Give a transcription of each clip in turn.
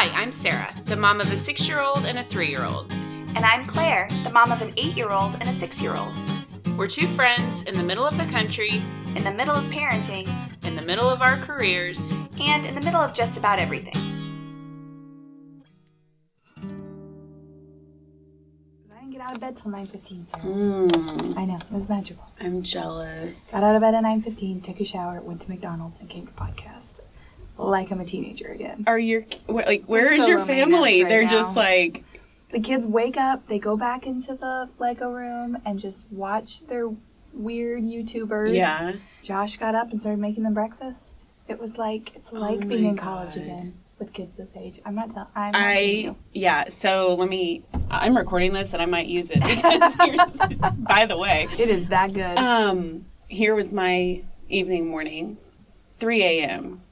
Hi, I'm Sarah, the mom of a six year old and a three year old. And I'm Claire, the mom of an eight year old and a six year old. We're two friends in the middle of the country, In the middle of parenting, in the middle of our careers. and in the middle of just about everything. I didn't get out of bed till 9.15, Sarah. Mm, I know, it was magical. I'm jealous. Got out of bed at 9.15, took a shower, went to McDonald's, and came to podcast. Like I'm a teenager again. Are your like where is so your family? right They're now. just like The kids wake up, they go back into the Lego room and just watch their weird YouTubers. yeah. Josh got up and started making them breakfast. It was like it's like Oh being in college God. again with kids this age. I'm not telling. I'm not kidding I yeah. So let me. I'm recording this and I might use it because by the way, It is that good. Um, here was my evening morning, 3 a.m.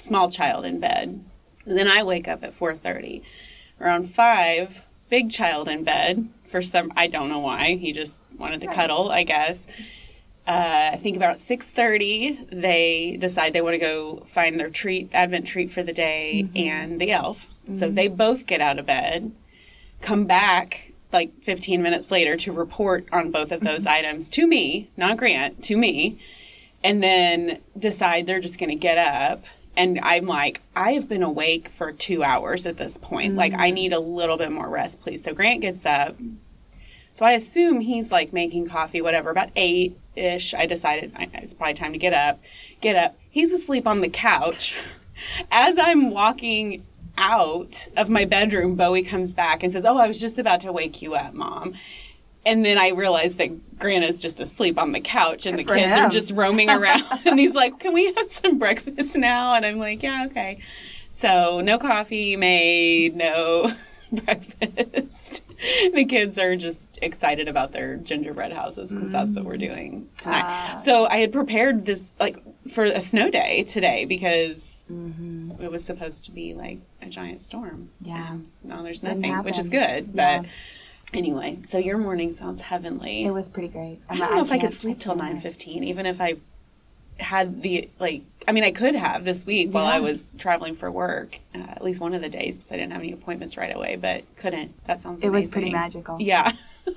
Small child in bed. And then I wake up at 4:30. Around five, big child in bed. For some, I don't know why. He just wanted to cuddle, I guess. Uh, I think about 6:30, they decide they want to go find their treat, Advent treat for the day, mm-hmm. and the elf. So mm-hmm. they both get out of bed, come back like 15 minutes later to report on both of those mm-hmm. items to me, not Grant, to me, and then decide they're just going to get up. And I'm like, I have been awake for two hours at this point. Like, I mm. need a little bit more rest, please. So Grant gets up. So I assume he's like making coffee, whatever. About eight ish, I decided it's probably time to get up. Get up. He's asleep on the couch. As I'm walking out of my bedroom, Bowie comes back and says, Oh, I was just about to wake you up, mom. And then I realized that Grant is just asleep on the couch and Good the kids are just roaming around. and he's like, Can we have some breakfast now? And I'm like, Yeah, okay. So no coffee made, no breakfast. the kids are just excited about their gingerbread houses because that's what we're doing tonight. Ah. so I had prepared this like for a snow day today because it was supposed to be like a giant storm. Yeah. And no, there's nothing, which is good. Yeah. But anyway, so your morning sounds heavenly. it was pretty great. I don't know if I could sleep till nine fifteen, even if I had the like. I mean, I could have this week while I was traveling for work, uh, at least one of the days, because I didn't have any appointments right away. But couldn't. That sounds. It was pretty magical. Yeah.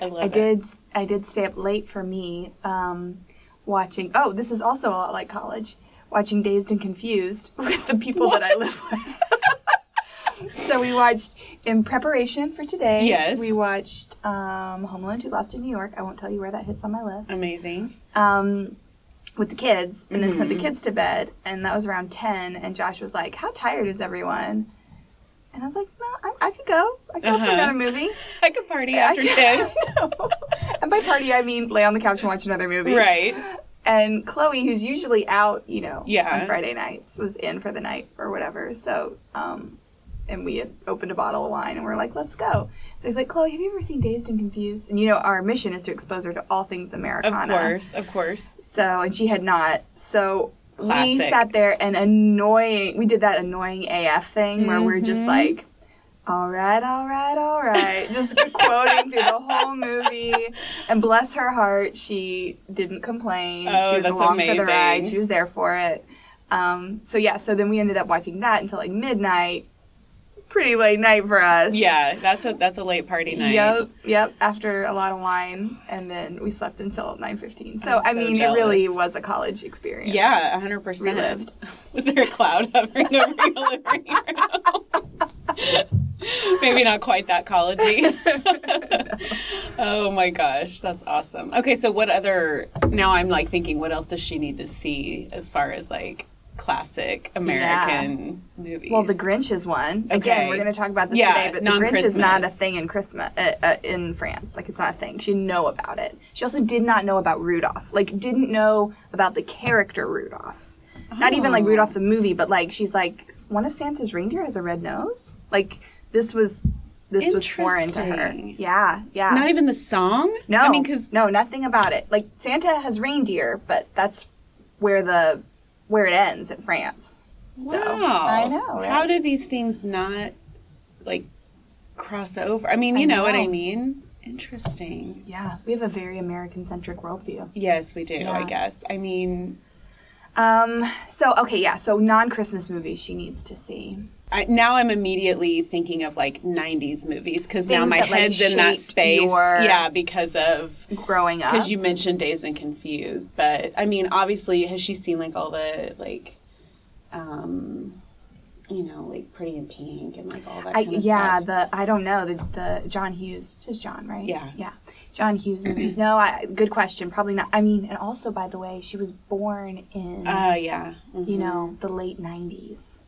I I it. did. I did stay up late for me, um, watching. Oh, this is also a lot like college. Watching Dazed and Confused with the people that I live with. so we watched in preparation for today. Yes. We watched um, Home Alone 2: Lost in New York. I won't tell you where that hits on my list. Amazing. um, with the kids, and then sent Mm-hmm. the kids to bed, and that was around ten. And Josh was like, "How tired is everyone?" And I was like, "No, I, I could go. I could go for Uh-huh. another movie." I could party after could- ten. And by party, I mean lay on the couch and watch another movie. right. And Chloe, who's usually out, you know, Yeah. on Friday nights, was in for the night or whatever. So, um, and we had opened a bottle of wine and we are like, let's go. So he's like, Chloe, have you ever seen Dazed and Confused? And you know, our mission is to expose her to all things Americana. Of course. Of course. So, and she had not. So we sat there and annoying. We did that annoying AF thing where we're Mm-hmm. just like, all right, all right, all right, just quoting through the whole movie. And bless her heart, she didn't complain. Oh, she was that's along for the ride. She was there for it. Um, so yeah, so then we ended up watching that until like midnight. Pretty late night for us. Yeah, that's a that's a late party night. Yep, yep. After a lot of wine, and then we slept until nine fifteen. So I'm I so mean, it really was a college experience. Yeah, hundred percent. Relived. Was there a cloud hovering over your living room? Maybe not quite that collegey. oh my gosh, that's awesome. Okay, so what other? Now I'm like thinking, what else does she need to see as far as like classic American movies? Well, The Grinch is one. Okay. Again, we're going to talk about this Yeah, today, but The Grinch is not a thing in Christmas uh, uh, in France. Like it's not a thing. She didn't know about it. She also did not know about Rudolph. Like didn't know about the character Rudolph. Not even like Oh. Rudolph the movie, but like she's like one of Santa's reindeer has a red nose. Like this was this was foreign to her. Yeah, yeah. not even the song. No, I mean, because no, nothing about it. Like Santa has reindeer, but that's where the where it ends in France. So, wow, I know. Right? How do these things not like cross over? I mean, I you know. what I mean. Interesting. yeah, we have a very American centric worldview. Yes, we do. I guess. I mean, Um. So okay, yeah. So non-Christmas movies she needs to see. I, now I'm immediately thinking of like 90s movies because now my that, like, head's in that space. Yeah, because of Growing up. because you mentioned Dazed and Confused, but I mean, obviously, has she seen like all the like, um, you know, like Pretty in Pink and like all that? I, of yeah, stuff? the I don't know the the John Hughes, just John, right? Yeah. yeah, John Hughes movies. No, I, good question. Probably not. I mean, and also by the way, she was born in Uh, yeah. Mhm. you know the late nineties.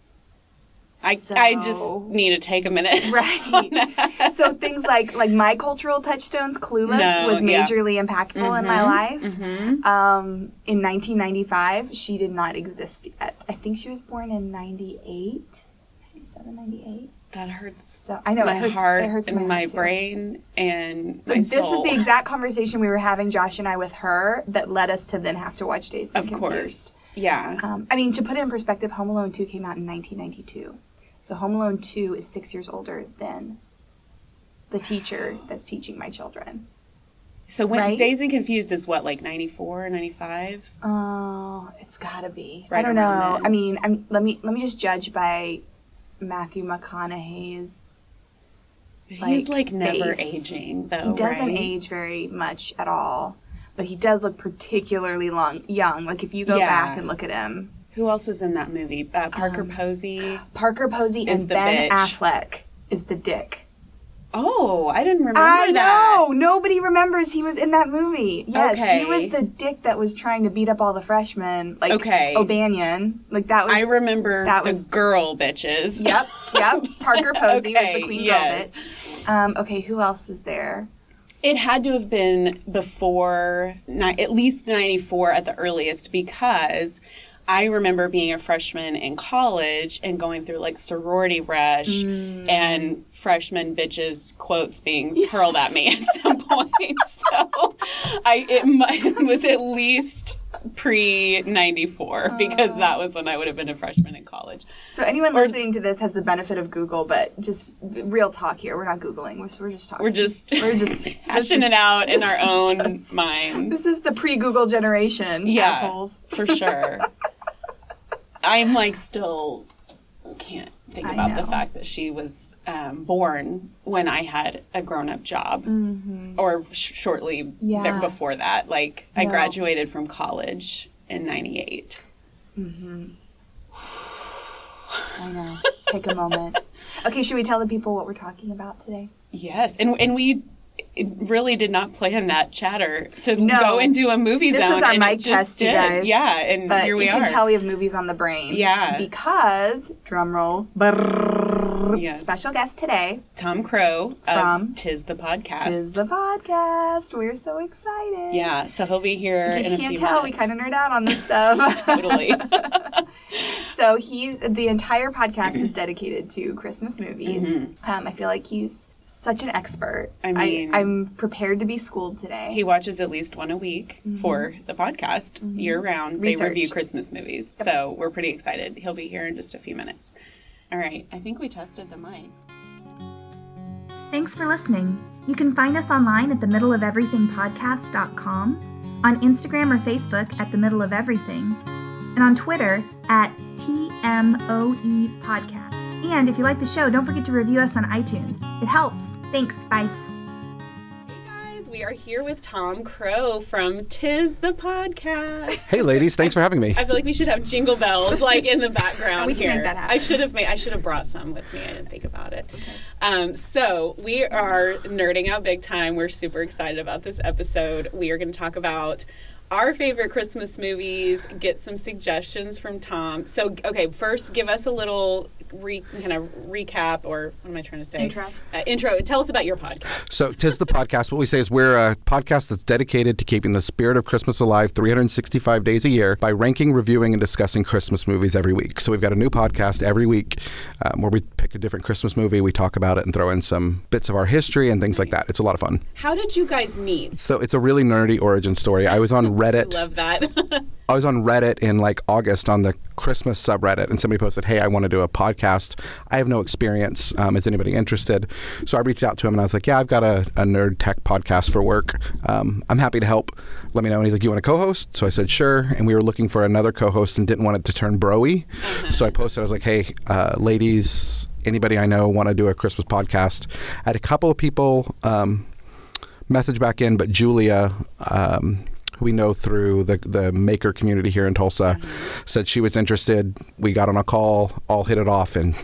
I I just need to take a minute. right. so things like like my cultural touchstones, Clueless, No, was yeah. majorly impactful in my Mhm, life. mhm. Um, in 1995, she did not exist yet. I think she was born in 98, 97, 98. That hurts. So I know my it hurts. heart it hurts and my, my, too. brain and my This soul. is the exact conversation we were having, Josh and I, with her, that led us to then have to watch Dazed and Of Confused. course. Yeah. Um, I mean, to put it in perspective, Home Alone 2 came out in 1992. So Home Alone 2 is six years older than the teacher that's teaching my children. So when right? Dazed and Confused is what, like 94, 95? Oh, it's gotta be. I don't know. then. I mean, I'm, let me let me just judge by Matthew McConaughey's. But he's like never aging though. he doesn't right? age very much at all, but he does look particularly long, young. Like if you go Yeah. back and look at him, Who else is in that movie? Uh, Parker Um, Posey. Parker Posey Is and Ben bitch. Affleck is the dick. Oh, I didn't remember I that. know. Nobody remembers he was in that movie. Yes, Okay. he was the dick that was trying to beat up all the freshmen, like Okay. O'Bannion. Like that was. I remember that the was- girl bitches. Yep, yep. Parker Posey was the queen yes. girl bitch. Um, okay, who else was there? It had to have been before, at least 94 at the earliest, because I remember being a freshman in college and going through like sorority rush Mm. and freshman bitches quotes being hurled at me at some point. So I it, was at least pre 94 because that was when I would have been a freshman in college. So anyone listening to this has the benefit of Google, but just real talk here. We're not googling. We're, we're just talking. We're just We're just hashing it out in our own just- minds. This is the pre-Google generation, Yeah. assholes. for sure. I'm like still can't think I about the fact that she was um, born when I had a grown up job, or sh- shortly Mm-hmm. Yeah. there before that. Like I graduated from college in '98. I know. Take a moment. Okay, should we tell the people what we're talking about today? Yes, and and we. It really did not plan that chatter to No. go into a movie This zone. was our and mic test, you guys. Yeah, and But here we you are. can tell we have movies on the brain. Yeah. Because, drum roll, brrrr, Yes. special guest today Thom Crowe of From Tis the Podcast. is the podcast. We're so excited. Yeah, so he'll be here. In in you can't tell, we kind of nerd out on this stuff. totally. So he, the entire podcast is dedicated to Christmas movies. Um, I feel like he's such an expert. Mm-hmm. I mean- I, am prepared to be schooled today. he watches at least one a week for the podcast year round. They Mm-hmm. Review Christmas movies, so we're pretty excited. He'll be here in just a few minutes. All right, I think we tested the mics. Thanks for listening. You can find us online at the middle of everything on Instagram or Facebook at the middle of everything, and on Twitter at TMOE podcast. And if you like the show, don't forget to review us on iTunes. It helps. Thanks. Bye. Hey guys, we are here with Thom Crowe from Tis the Podcast. Hey, ladies, thanks for having me. I feel like we should have jingle bells like in the background We can here. make that happen. I should have made. I should have brought some with me. I didn't think about it. Um, so we are nerding out big time. We're super excited about this episode. We are going to talk about our favorite Christmas movies. Get some suggestions from Thom. So okay, first give us a little re, kind of recap or what am I trying to say? Intro. Uh, intro. Tell us about your podcast. So, Tis the Podcast. What we say is we're a podcast that's dedicated to keeping the spirit of Christmas alive 365 days a year by ranking, reviewing, and discussing Christmas movies every week. So, we've got a new podcast every week um, where we pick a different Christmas movie, we talk about it, and throw in some bits of our history and things like that. It's a lot of fun. How did you guys meet? So, it's a really nerdy origin story. I was on Reddit. Love that. I was on Reddit in like August on the Christmas subreddit, and somebody posted, "Hey, I want to do a podcast. I have no experience. Um, is anybody interested?" So I reached out to him and I was like, "Yeah, I've got a, a nerd tech podcast for work. Um, I'm happy to help. Let me know." And he's like, "You want to co-host?" So I said, "Sure." And we were looking for another co-host and didn't want it to turn broy. So I posted, I was like, "Hey, uh, ladies." Anybody I know want to do a Christmas podcast? I had a couple of people um, message back in, but Julia, um, who we know through the the maker community here in Tulsa, said she was interested. We got on a call, all hit it off, and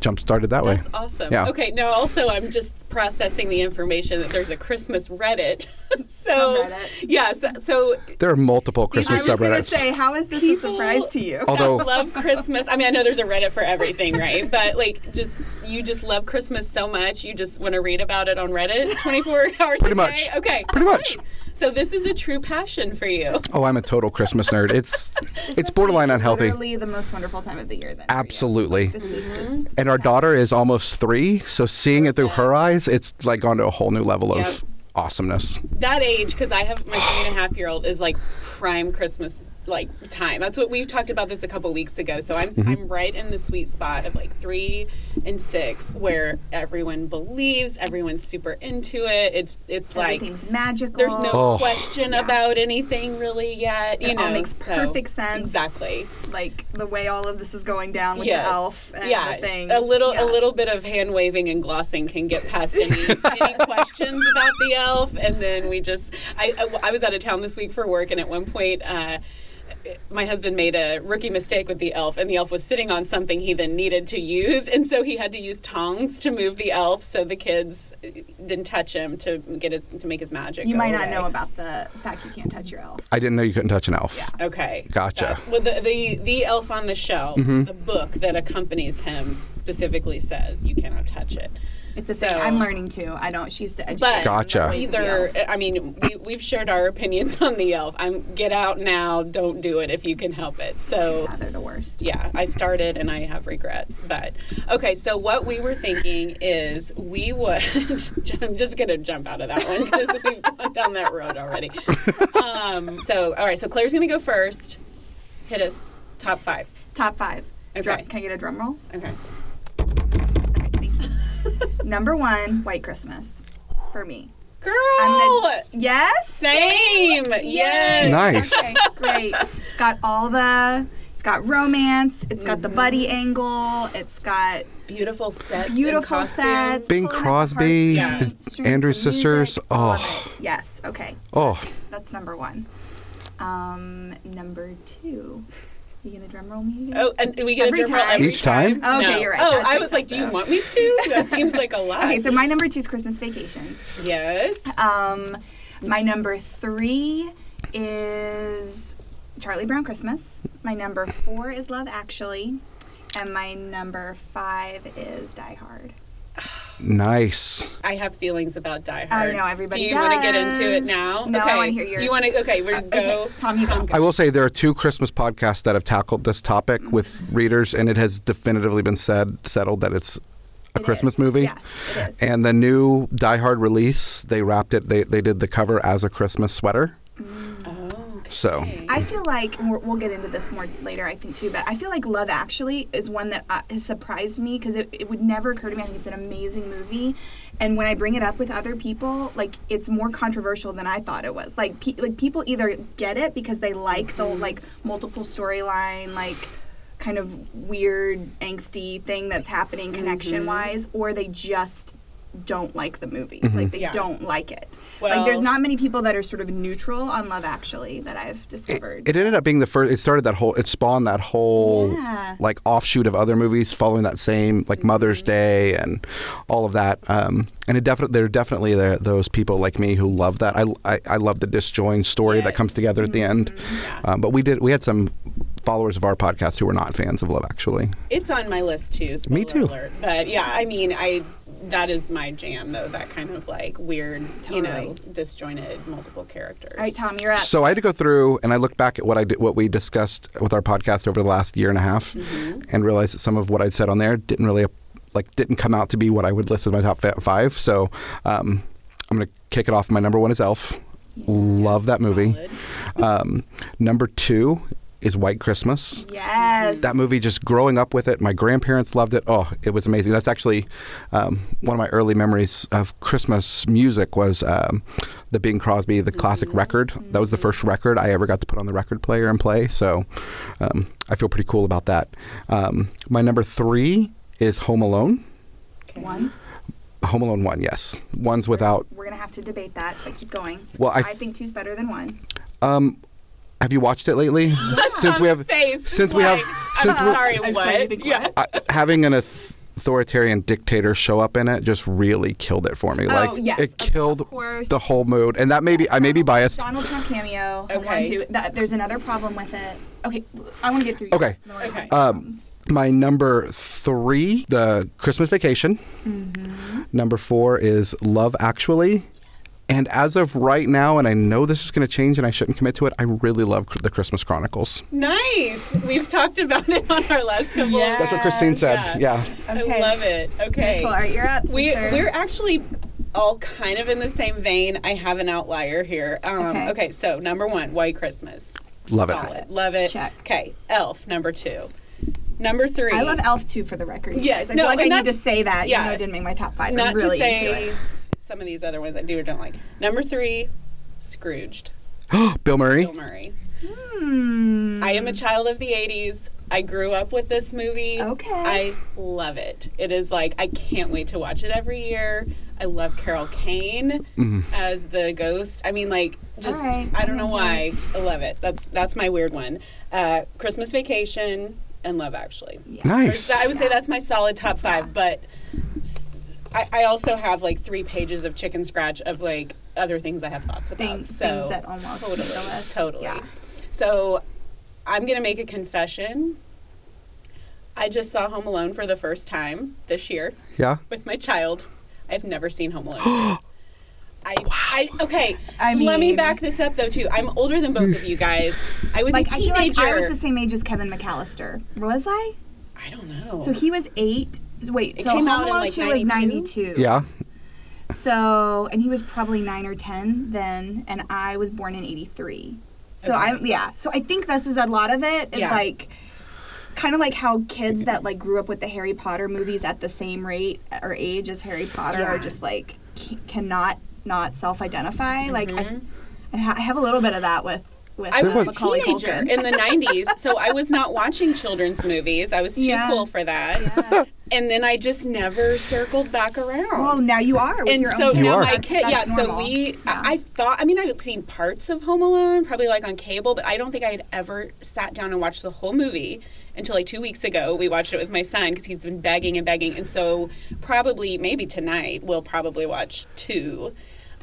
jump started that way. Awesome. Yeah. Okay, now also I'm just processing the information that there's a Christmas Reddit. so Subreddit. yeah, so, so There are multiple Christmas I was going to subreddits. say, how is this People- a surprise to you? Although love Christmas. I mean, I know there's a Reddit for everything, right? But like, just you just love Christmas so much, you just want to read about it on Reddit 24 hours Pretty a much. day. Okay, Pretty much. So this is a true passion for you. oh, I'm a total Christmas nerd. It's it's borderline unhealthy. Literally the most wonderful time of the year. Then for you. Absolutely. This is just mm-hmm. And our daughter is almost three, so seeing it through her eyes, it's like gone to a whole new level of Yep. awesomeness. That age, because I have my three and a half year old, is like prime Christmas like time. That's what we talked about this a couple weeks ago. So I'm Mm-hmm. I'm right in the sweet spot of like three and six, where everyone believes, everyone's super into it. It's it's like everything's magical. there's no Oh. question Yeah. about anything really yet. You It know, all makes so- perfect sense. Exactly. like the way all of this is going down with yes. the elf and yeah. the things. A little Yeah. a little bit of hand waving and glossing can get past any, any questions about the elf, and then we just I, I I was out of town this week for work, and at one point. Uh, my husband made a rookie mistake with the elf, and the elf was sitting on something he then needed to use, and so he had to use tongs to move the elf, so the kids didn't touch him to get his to make his magic. You go might not away. know about the fact you can't touch your elf. I didn't know you couldn't touch an elf. Yeah. Okay. Gotcha. That- well, the, the the elf on the shelf, Mm-hmm. the book that accompanies him specifically says you cannot touch it. It's a So- thing. I'm learning too. I don't. She's the educated. But Gotcha. ways of the either. I mean, we, we've shared our opinions on the elf. I'm get out now. Don't do it if you can help it. So Yeah, they're the worst. yeah, I started and I have regrets. But okay, so what we were thinking is we would. I'm just gonna jump out of that one because we've gone down that road already. Um, so all right, so Claire's gonna go first. Hit us top five. Top five. Okay. Drum- can I get a drum roll? Okay. Okay, thank you. Number one, White Christmas, for me. Girl. I'm gonna- yes. Same. Yes. Nice. Okay, great. It's got all the. It's got romance. It's got the Mm-hmm. buddy angle. It's got Beautiful sets. beautiful costumes. sets. Bing pulling at the Crosby, heartstrings, the strings, Andrews music, sisters. Oh. Yes. Okay. Oh, That's number one. Um, number two. You gonna drum roll me again? Oh, and we get Every a drum roll time. every Each time? Okay, No. you're right. Oh, That's I was like, do you want me to? That seems like a lot. Okay, so my number two is Christmas Vacation. yes. Um, my number three is Charlie Brown Christmas. My number four is Love Actually. And my number five is Die Hard. Nice. I have feelings about Die Hard. I know, everybody Do you want to get into it now? No, I okay. wanna hear your- You want to? Okay, we're uh, go. Okay, Thom, you go. I will say there are two Christmas podcasts that have tackled this topic mm-hmm. with readers, and it has definitively been said settled that it's a It Christmas is. movie. Yes, it is. And the new Die Hard release, they wrapped it. They they did the cover as a Christmas sweater. Okay. So I feel like we're- we'll get into this more later, I think too. But I feel like Love Actually is one that uh, has surprised me because it, it would never occur to me. I think it's an amazing movie, and when I bring it up with other people, like it's more controversial than I thought it was. Like pe- like people either get it because they like the like multiple storyline, like kind of weird angsty thing that's happening connection wise, or they just don't like the movie. Like they Yeah. don't like it. Well- like there's not many people that are sort of neutral on Love Actually that I've discovered. it ended up being the first. It started that whole. It spawned that whole Yeah. like offshoot of other movies following that same like Mother's Day and all of that. Um, and it definitely there are definitely there, those people like me who love that. I, I, I love the disjoined story that comes together at the end. Um, but we did we had some followers of our podcast who were not fans of Love Actually. It's on my list too. Me too. Alert. But yeah, I mean, I that is my jam though. That kind of like weird, you know, disjointed, multiple characters. All right, Thom, you're up. So I had to go through and I looked back at what I did, what we discussed with our podcast over the last year and a half, Mm-hmm. and realized that some of what I'd said on there didn't really like didn't come out to be what I would list as my top five. So um, I'm gonna kick it off. My number one is Elf. Love that movie. Um, number two is White Christmas. Yes. That movie, just growing up with it, my grandparents loved it. Oh, it was amazing. That's actually um, one of my early memories of Christmas music was um, the Bing Crosby, the classic record. That was the first record I ever got to put on the record player and play. So um, I feel pretty cool about that. Um, my number three is Home Alone. One. Home Alone one, yes. One's without. We're gonna have to debate that, but keep going. Well, I think two's better than one. Um, have you watched it lately? since we have, Face. since we have, Like, since I'm we're sorry, I'm sorry, you yeah. what? having an authoritarian dictator show up in it just really killed it for me. Like Oh, yes, it killed the whole mood, and that may be I may be biased. Donald Trump cameo. Okay. One, two. That, there's another problem with it. Okay, I want to get through. Okay. yours, and then we're gonna Okay. Um. My number three, the Christmas Vacation. Mm-hmm. Number four is Love Actually. And as of right now, and I know this is going to change and I shouldn't commit to it, I really love the Christmas Chronicles. Nice. We've talked about it on our last couple. Yeah. That's what Christine said. Yeah. Yeah. Okay. I love it. Okay. Cool. All right, you're up, We sister. we're actually all kind of in the same vein. I have an outlier here. Um, Okay. okay. so number one, White Christmas. Love it. Solid. Love it. Check. Okay. Elf, number two. Number three. I love Elf too, for the record. Yes, guys. I no, feel like I need to say that, yeah. even though it didn't make my top five. Not I'm really to into say it. Some of these other ones I do or don't like. Number three, Scrooged. Bill Murray. Bill Murray. Hmm. I am a child of the 80s. I grew up with this movie. Okay. I love it. It is like, I can't wait to watch it every year. I love Carol Kane as the ghost. I mean, like, just, All right, I don't know why. I love it. That's that's my weird one. Uh, Christmas Vacation and Love Actually. Nice. I would say that's my solid top five, but s- I, I also have like three pages of chicken scratch of like other things I have thoughts about. Things- so things that almost totally, make the list. totally. Yeah. So I'm gonna make a confession. I just saw Home Alone for the first time this year Yeah. with my child. I've never seen Home Alone. I, I okay. I mean, let me back this up though too. I'm older than both of you guys. I was Like a I feel teenager. like I was the same age as Kevin McAllister. Was I? I don't know. So he was eight. Wait, It so came Home out in, Alone like, 2 was 92? 92. Yeah. So, and he was probably nine or 10 then, and I was born in 83. So Okay. I'm, yeah. So I think this is a lot of it. it is Yeah. like, kind of like how kids that like grew up with the Harry Potter movies at the same rate or age as Harry Potter Yeah. are just like, c- cannot not self-identify. Like I, Mhm. I ha- I have a little bit of that with, with I uh, was a Macaulay teenager Culkin. in the 90s, so I was not watching children's movies. I was too Yeah. cool for that. Yeah. And then I just never circled back around. Well, now you are with and your so own You now are. my That's- kid, yeah. that's So we, Yeah. I, I thought, I mean, I've seen parts of Home Alone, probably like on cable, but I don't think I had ever sat down and watched the whole movie until like two weeks ago. We watched it with my son because he's been begging and begging, and so probably maybe tonight we'll probably watch two.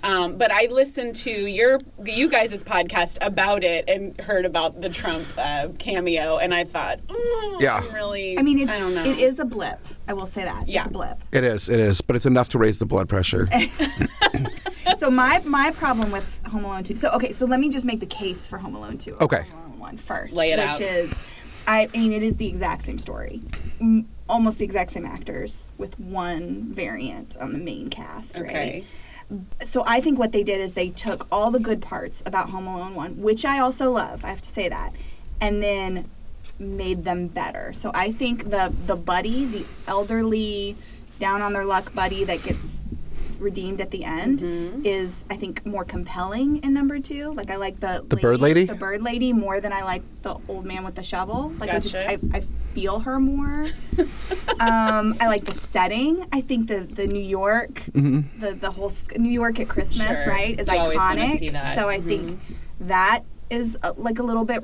Um, but I listened to your you guys' podcast about it and heard about the Trump uh, cameo, and I thought, oh, Yeah. I'm really. I mean, it's, I don't know. it is a blip. I will say that. Yeah. It's a blip. It is. It is. But it's enough to raise the blood pressure. so my my problem with Home Alone 2. So okay, so let me just make the case for Home Alone 2. Okay. Home Alone 1 first, Lay it which out. is I mean it is the exact same story. M- almost the exact same actors with one variant on the main cast, right? So I think what they did is they took all the good parts about Home Alone 1, which I also love, I have to say that, and then made them better. So I think the the buddy, the elderly down on their luck buddy that gets redeemed at the end Mm-hmm. is I think more compelling in number 2. Like I like the The bird lady? The bird lady more than I like the old man with the shovel. Like I just I, I feel her more. um, I like the setting. I think the the New York the the whole s- New York at Christmas, Sure. right, is You iconic. see that. So I think that is uh, like a little bit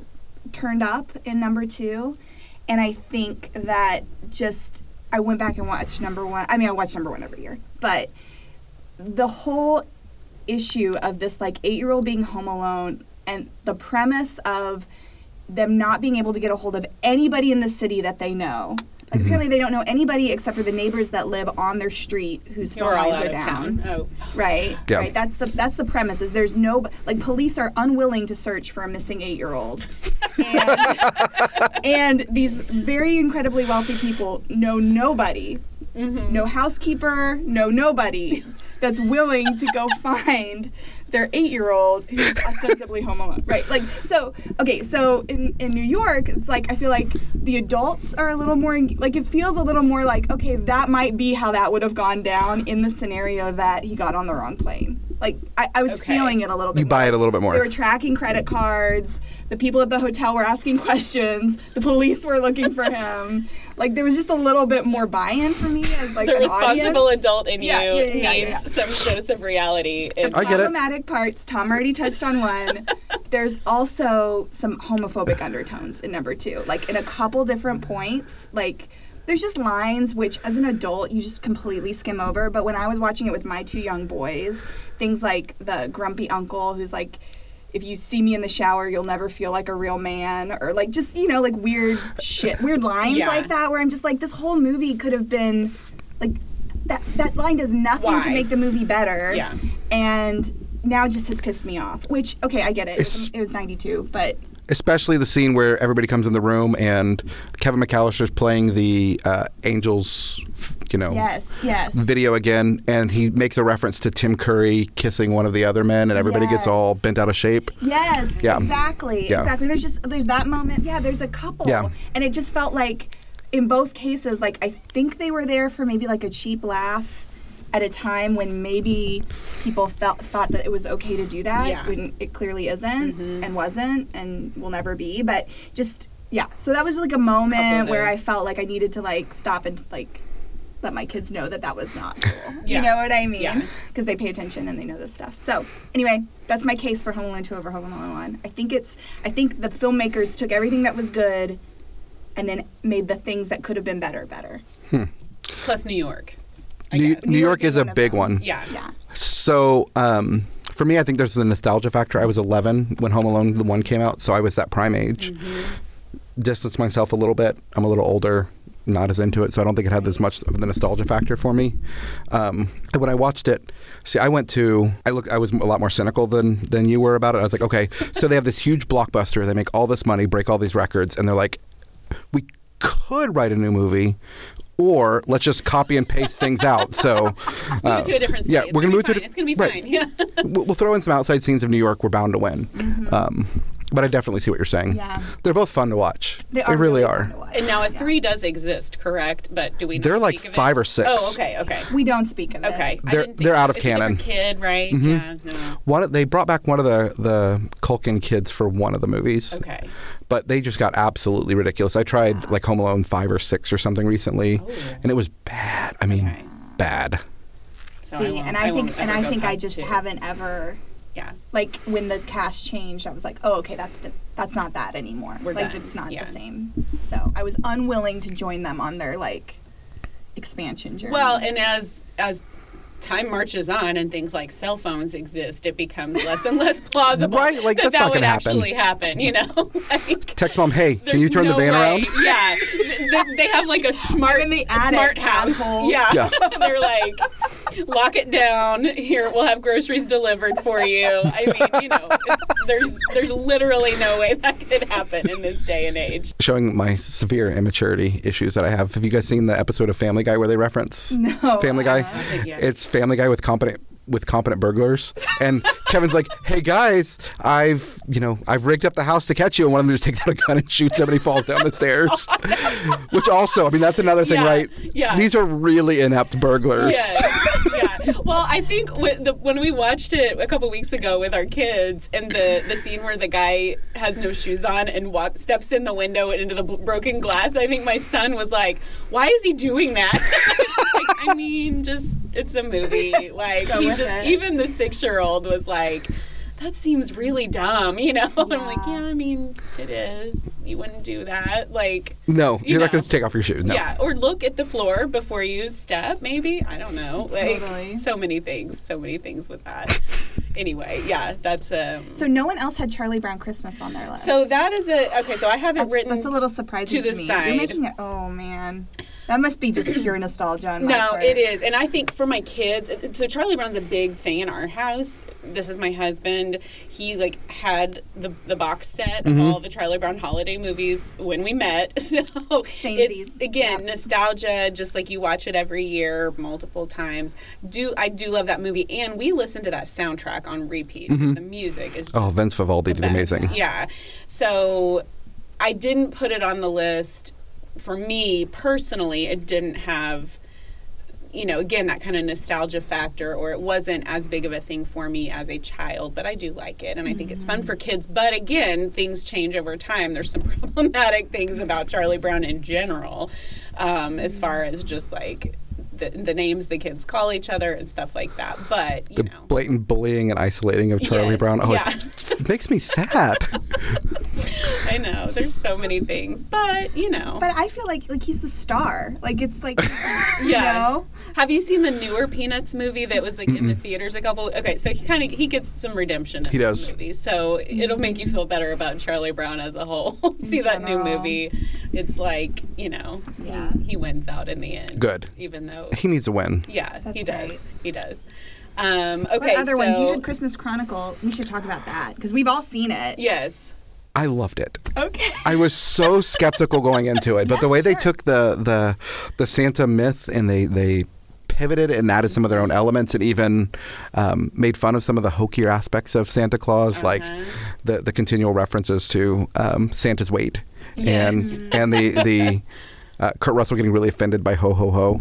turned up in number two, and I think that just I went back and watched number one. I mean, I watch number one every year, but the whole issue of this like eight year old being home alone and the premise of them not being able to get a hold of anybody in the city that they know. Like apparently they don't know anybody except for the neighbors that live on their street whose You're phone lines out are of down. town. Oh. Right. Yeah. Right. That's the that's the premise. Is there's no like police are unwilling to search for a missing eight year old, and, and these very incredibly wealthy people know nobody, Mm-hmm. no housekeeper, no nobody. That's willing to go find their eight year old who's ostensibly home alone. Right. Like so okay, so in, in New York, it's like I feel like the adults are a little more like it feels a little more like, okay, that might be how that would have gone down in the scenario that he got on the wrong plane. Like I, I was Okay. feeling it a little bit. You buy more. it a little bit more. They were tracking credit cards. The people at the hotel were asking questions. The police were looking for him. Like there was just a little bit more buy-in for me as like the an responsible audience. adult in Yeah, you yeah, yeah, yeah, needs some dose of reality. And I get it. problematic parts. Thom already touched on one. There's also some homophobic undertones in number two, like in a couple different points. Like there's just lines which, as an adult, you just completely skim over. But when I was watching it with my two young boys, things like the grumpy uncle who's like. If you see me in the shower, you'll never feel like a real man, or like just you know like weird shit, weird lines Yeah. like that. Where I'm just like, this whole movie could have been like that. That line does nothing to make the movie better Yeah. and now just has pissed me off. Which okay, I get it. It It's- it was 92, but Especially the scene where everybody comes in the room and Kevin McAllister's playing the uh, Angels, you know, yes, yes. video again, and he makes a reference to Tim Curry kissing one of the other men, and everybody gets all bent out of shape. Yes, Yeah. exactly. Yeah. Exactly. There's just there's that moment. Yeah, there's a couple. Yeah. And it just felt like in both cases like I think they were there for maybe like a cheap laugh at a time when maybe people felt thought that it was okay to do that Yeah. when it clearly isn't mm-hmm. and wasn't and will never be, but just yeah. So that was like a moment where I felt like I needed to like stop and like let my kids know that that was not cool. Yeah. You know what I mean? Yeah. Because they pay attention and they know this stuff. So anyway, that's my case for Home Alone 2 over Home Alone 1. I think it's I think the filmmakers took everything that was good and then made the things that could have been better better. Hmm. plus New York. I New. New York is a big them. one. Yeah. Yeah. So um, for me, I think there's the nostalgia factor. I was 11 when Home Alone the one came out, so I was that prime age. Distance myself a little bit. I'm a little older, not as into it, so I don't think it had as much of the nostalgia factor for me. Um, and when I watched it, see, I went to I look I was a lot more cynical than than you were about it. I was like, okay, so they have this huge blockbuster, they make all this money, break all these records, and they're like, we could write a new movie. Or let's just copy and paste things out. So, Move it to a different yeah, we're gonna move to a It's gonna be right. fine. Yeah. we'll, we'll throw in some outside scenes of New York. We're bound to win. Mm-hmm. Um, but I definitely see what you're saying. Yeah. They're both fun to watch. They, are really, fun are. to watch. And now a Yeah. three does exist, correct? But do we? Not They're like speak of five it? or six. Oh, okay, okay, We don't speak of it. okay. I They're- they're out of It's a canon. Kid, right? Mm-hmm. Yeah. No. One, they brought back one of the the Culkin kids for one of the movies. Okay. But they just got absolutely ridiculous. I tried like Home Alone five or six or something recently, Oh. and it was bad. I mean, Okay. bad. So See, won't- and I, won't think and I think I just two. haven't ever Yeah. like when the cast changed, I was like, oh, okay, that's the, that's not that anymore. We're like done. it's not Yeah. the same. So I was unwilling to join them on their like expansion journey. Well, and as as time marches on and things like cell phones exist, it becomes less and less plausible Right, like, that that's that not would gonna happen. actually happen. You know, like, Text mom, hey, can you turn no the van way. around? Yeah, Th- th- they have like a smart in the attic, smart house. assholes. Yeah, Yeah. they're like, lock it down. Here, we'll have groceries delivered for you. I mean, you know, it's, there's there's literally no way that could happen in this day and age. Showing my severe immaturity issues that I have. Have you guys seen the episode of Family Guy where they reference No. Family Guy? It's Family Guy with competent with competent burglars, and Kevin's like, "Hey guys, I've you know I've rigged up the house to catch you," and one of them just takes out a gun and shoots him, and he falls down the stairs. Which also, I mean, that's another thing, Yeah, right? yeah. These are really inept burglars. Yes, yeah. Well, I think when, the, when we watched it a couple weeks ago with our kids, and the the scene where the guy has no shoes on and walk, steps in the window and into the b- broken glass, I think my son was like, "Why is he doing that?" like, I mean, just it's a movie. Like Go he just it. even the six year old was like. That seems really dumb, you know. I'm like, Yeah. yeah, I mean, it is. You wouldn't do that, like. No, You you're not going to take off your shoes. No. Yeah, or look at the floor before you step, maybe. I don't know. Like Totally. so many things, so many things with that. anyway, yeah, that's um So no one else had Charlie Brown Christmas on their list. so that is a okay, so I have it that's, written that's a little surprising to to, the me. side. You're making it. Oh man. That must be just pure nostalgia on my No, part. it is, and I think for my kids. So Charlie Brown's a big thing in our house. This is my husband. He like had the the box set of mm-hmm. all the Charlie Brown holiday movies when we met. So it's Samesies. again Yeah. nostalgia, just like you watch it every year multiple times. Do I do love that movie? And we listen to that soundtrack on repeat. Mm-hmm. The music is oh, just Oh, Vince Guaraldi did best. amazing. Yeah. So I didn't put it on the list. For me personally, it didn't have, you know, again, that kind of nostalgia factor, or it wasn't as big of a thing for me as a child, but I do like it, and I think it's fun for kids. But again, things change over time. There's some problematic things about Charlie Brown in general, um, as far as just like the, the names the kids call each other and stuff like that. But, you The know. blatant bullying and isolating of Charlie Yes, Brown. Oh, yeah. it's, it makes me sad. I know there's so many things, but you know. But I feel like like he's the star. Like it's like you Yeah. know. Have you seen the newer Peanuts movie that was like in the theaters a couple? Okay, so he kind of he gets some redemption. In He does. movie, so it'll make you feel better about Charlie Brown as a whole. See that new movie? It's like you know, Yeah. he, he wins out in the end. Good. even though He needs a win. yeah, he does. right. He does. Um, okay, What other ones? You so- had Christmas Chronicle. We should talk about that because we've all seen it. Yes. I loved it. Okay. I was so skeptical going into it, but the way they took the the the Santa myth and they they pivoted and added some of their own elements and even um, made fun of some of the hokier aspects of Santa Claus, like Uh-huh. the the continual references to um, Santa's weight Yes. and and the the uh, Kurt Russell getting really offended by ho ho ho.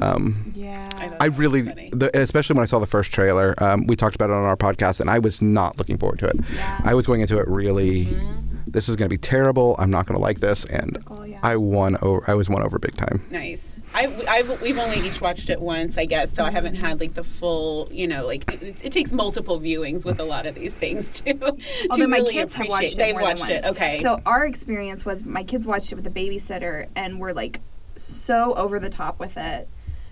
Um, Yeah. I I really, the, especially when I saw the first trailer, um, we talked about it on our podcast, and I was not looking forward to it. Yeah. I was going into it really, Mm-hmm. this is going to be terrible. I'm not going to like this, and Typical, yeah. I won over. I was won over big time. Nice. I, I've, we've only each watched it once, I guess, so I haven't had like the full, you know, like it, it takes multiple viewings with a lot of these things too. to my really kids have watched it They've more watched than it. once. Okay. So our experience was my kids watched it with a babysitter and were like so over the top with it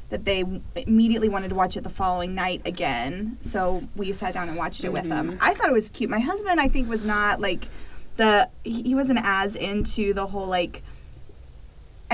that they immediately wanted to watch it the following night again. So we sat down and watched it with them. Mm-hmm. I thought it was cute. My husband, I think, was not like the he he wasn't as into the whole like.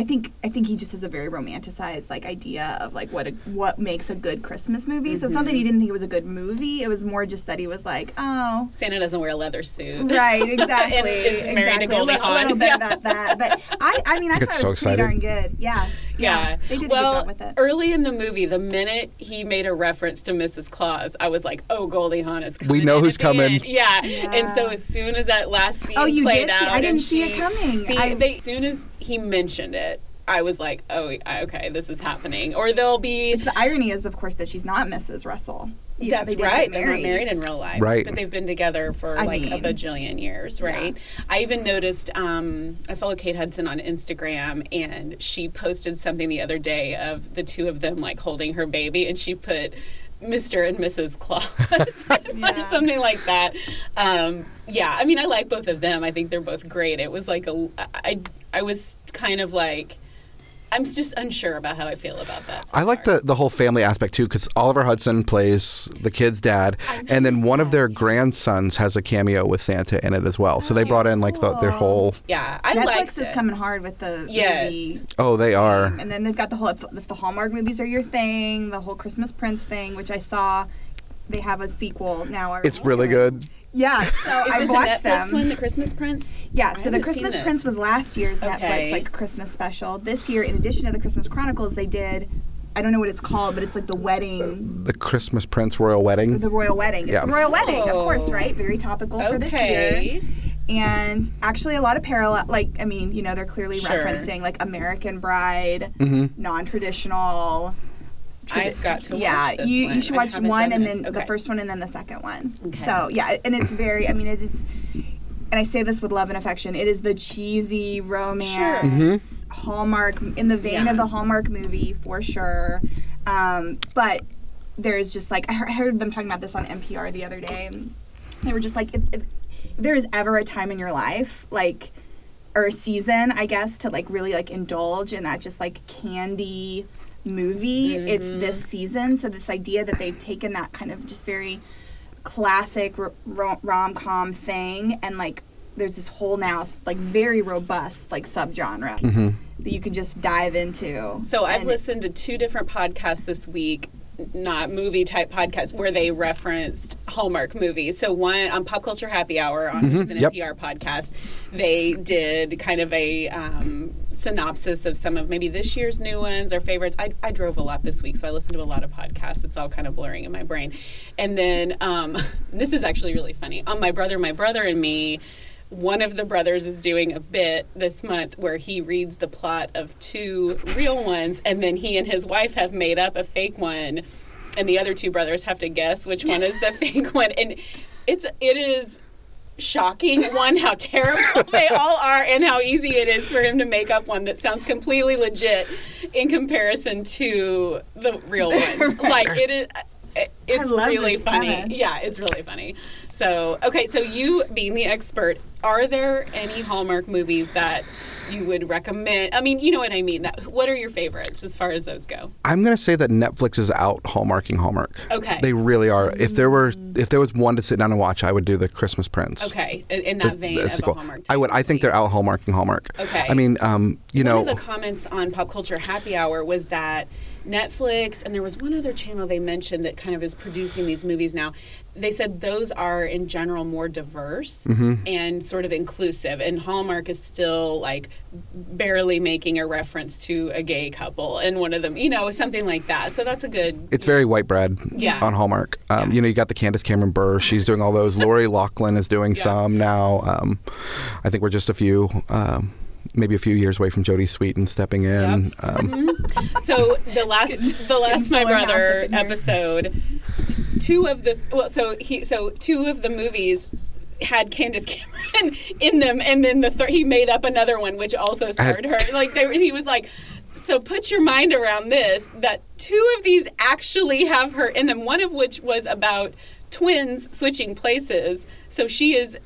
I think I think he just has a very romanticized like idea of like what a, what makes a good Christmas movie. So it's not that Mm-hmm. he didn't think it was a good movie. It was more just that he was like, oh, Santa doesn't wear a leather suit. Right, exactly. And is married to exactly. Goldie a, a little bit Yeah. about that, but I, I mean, I get thought it so was pretty excited. darn good. Yeah, Yeah. they did well, a good job with it. early in the movie, the minute he made a reference to Mrs. Claus, I was like, "Oh, Goldie Hawn is coming." We know who's coming. Yeah. Yeah. And so as soon as that last scene Oh, you played did see- out, I didn't and see it coming. See, I- they, as soon as he mentioned it, I was like, "Oh, okay, this is happening." Or there'll be. Which the irony is, of course, that she's not Mrs. Russell. You know, That's they right. They're not married in real life, Right. But they've been together for I like a bajillion years, right? I even noticed um, I follow Kate Hudson on Instagram, and she posted something the other day of the two of them like holding her baby, and she put. Mr. and Mrs. Claus, or Yeah. something like that. Um, yeah, I mean, I like both of them. I think they're both great. It was like a, I, I was kind of like, I'm just unsure about how I feel about that. so I like far. the the whole family aspect too, because Oliver Hudson plays the kid's dad, and then one of their grandsons has a cameo with Santa in it as well. So they brought in like the, their oh. whole. Yeah, I Netflix liked is it. coming hard with the Yes. movie. Oh, they um, are. And then they've got the whole if, if the Hallmark movies are your thing, the whole Christmas Prince thing, which I saw. They have a sequel now. already. It's really good. Yeah, so I've this a watched Netflix them. one, The Christmas Prince? Yeah, so the Christmas. Prince was last year's Okay. Netflix like Christmas special. This year, in addition to the Christmas Chronicles, they did. I don't know what it's called, but it's like the wedding, The Christmas Prince Royal Wedding. the royal wedding. It's Yeah. the royal wedding, of course, Oh. right? Very topical for this Okay. year. And actually, a lot of parallel. Like, I mean, you know, they're clearly Sure. referencing like American Bride, Mm-hmm. non-traditional. I've got to yeah, watch this you, one. you should watch one and this. then the first one and then the second one. Okay. So yeah, and it's very. I mean, it is. And I say this with love and affection. It is the cheesy romance, Hallmark in the vein Yeah. of the Hallmark movie for sure. Um, but there's just like I heard, I heard them talking about this on NPR the other day, and they were just like, if, if, if there is ever a time in your life, like, or a season, I guess, to like really like indulge in that just like candy movie, it's this season. So this idea that they've taken that kind of just very classic rom com thing and like there's this whole now like very robust like subgenre Mm-hmm. that you can just dive into. So I've listened to two different podcasts this week, not movie type podcasts, where they referenced Hallmark movies. So one on Pop Culture Happy Hour, on which is an Yep. NPR podcast, they did kind of a um, synopsis of some of maybe this year's new ones or favorites. I, I drove a lot this week, so I listened to a lot of podcasts. It's all kind of blurring in my brain. And then um, this is actually really funny. On My Brother, My Brother and Me, one of the brothers is doing a bit this month where he reads the plot of two real ones and then he and his wife have made up a fake one and the other two brothers have to guess which one is the fake one and it's it is shocking one how terrible they all are and how easy it is for him to make up one that sounds completely legit in comparison to the real ones. Like it is it's really funny. premise. yeah it's really funny so okay so you being the expert are there any hallmark movies that you would recommend i mean you know what i mean that what are your favorites as far as those go I'm going to say that Netflix is out hallmarking Hallmark. Okay. They really are. If there were if there was one to sit down and watch, I would do the Christmas Prince. okay in, that vein The of hallmark I would. I think they're out hallmarking Hallmark. Okay. I mean, um, you know, One of the comments on Pop Culture Happy Hour was that Netflix and there was one other channel they mentioned that kind of is producing these movies now. They said those are in general more diverse Mm-hmm. and sort of inclusive, and Hallmark is still like barely making a reference to a gay couple, and one of them, you know, something like that. So that's a good. it's very white bread Yeah. on Hallmark. Um, You know, you got the Candace Cameron Bure. She's doing all those. Lori Loughlin is doing Yeah. some now. Um, I think we're just a few. Um, Maybe a few years away from Jodie Sweetin stepping in. Yep. Um, So the last the last my brother up in here. episode, two of the well, so he so two of the movies had Candace Cameron in them, and then the third he made up another one which also starred her. Like they, he was like. So put your mind around this that two of these actually have her in them, one of which was about twins switching places. So she is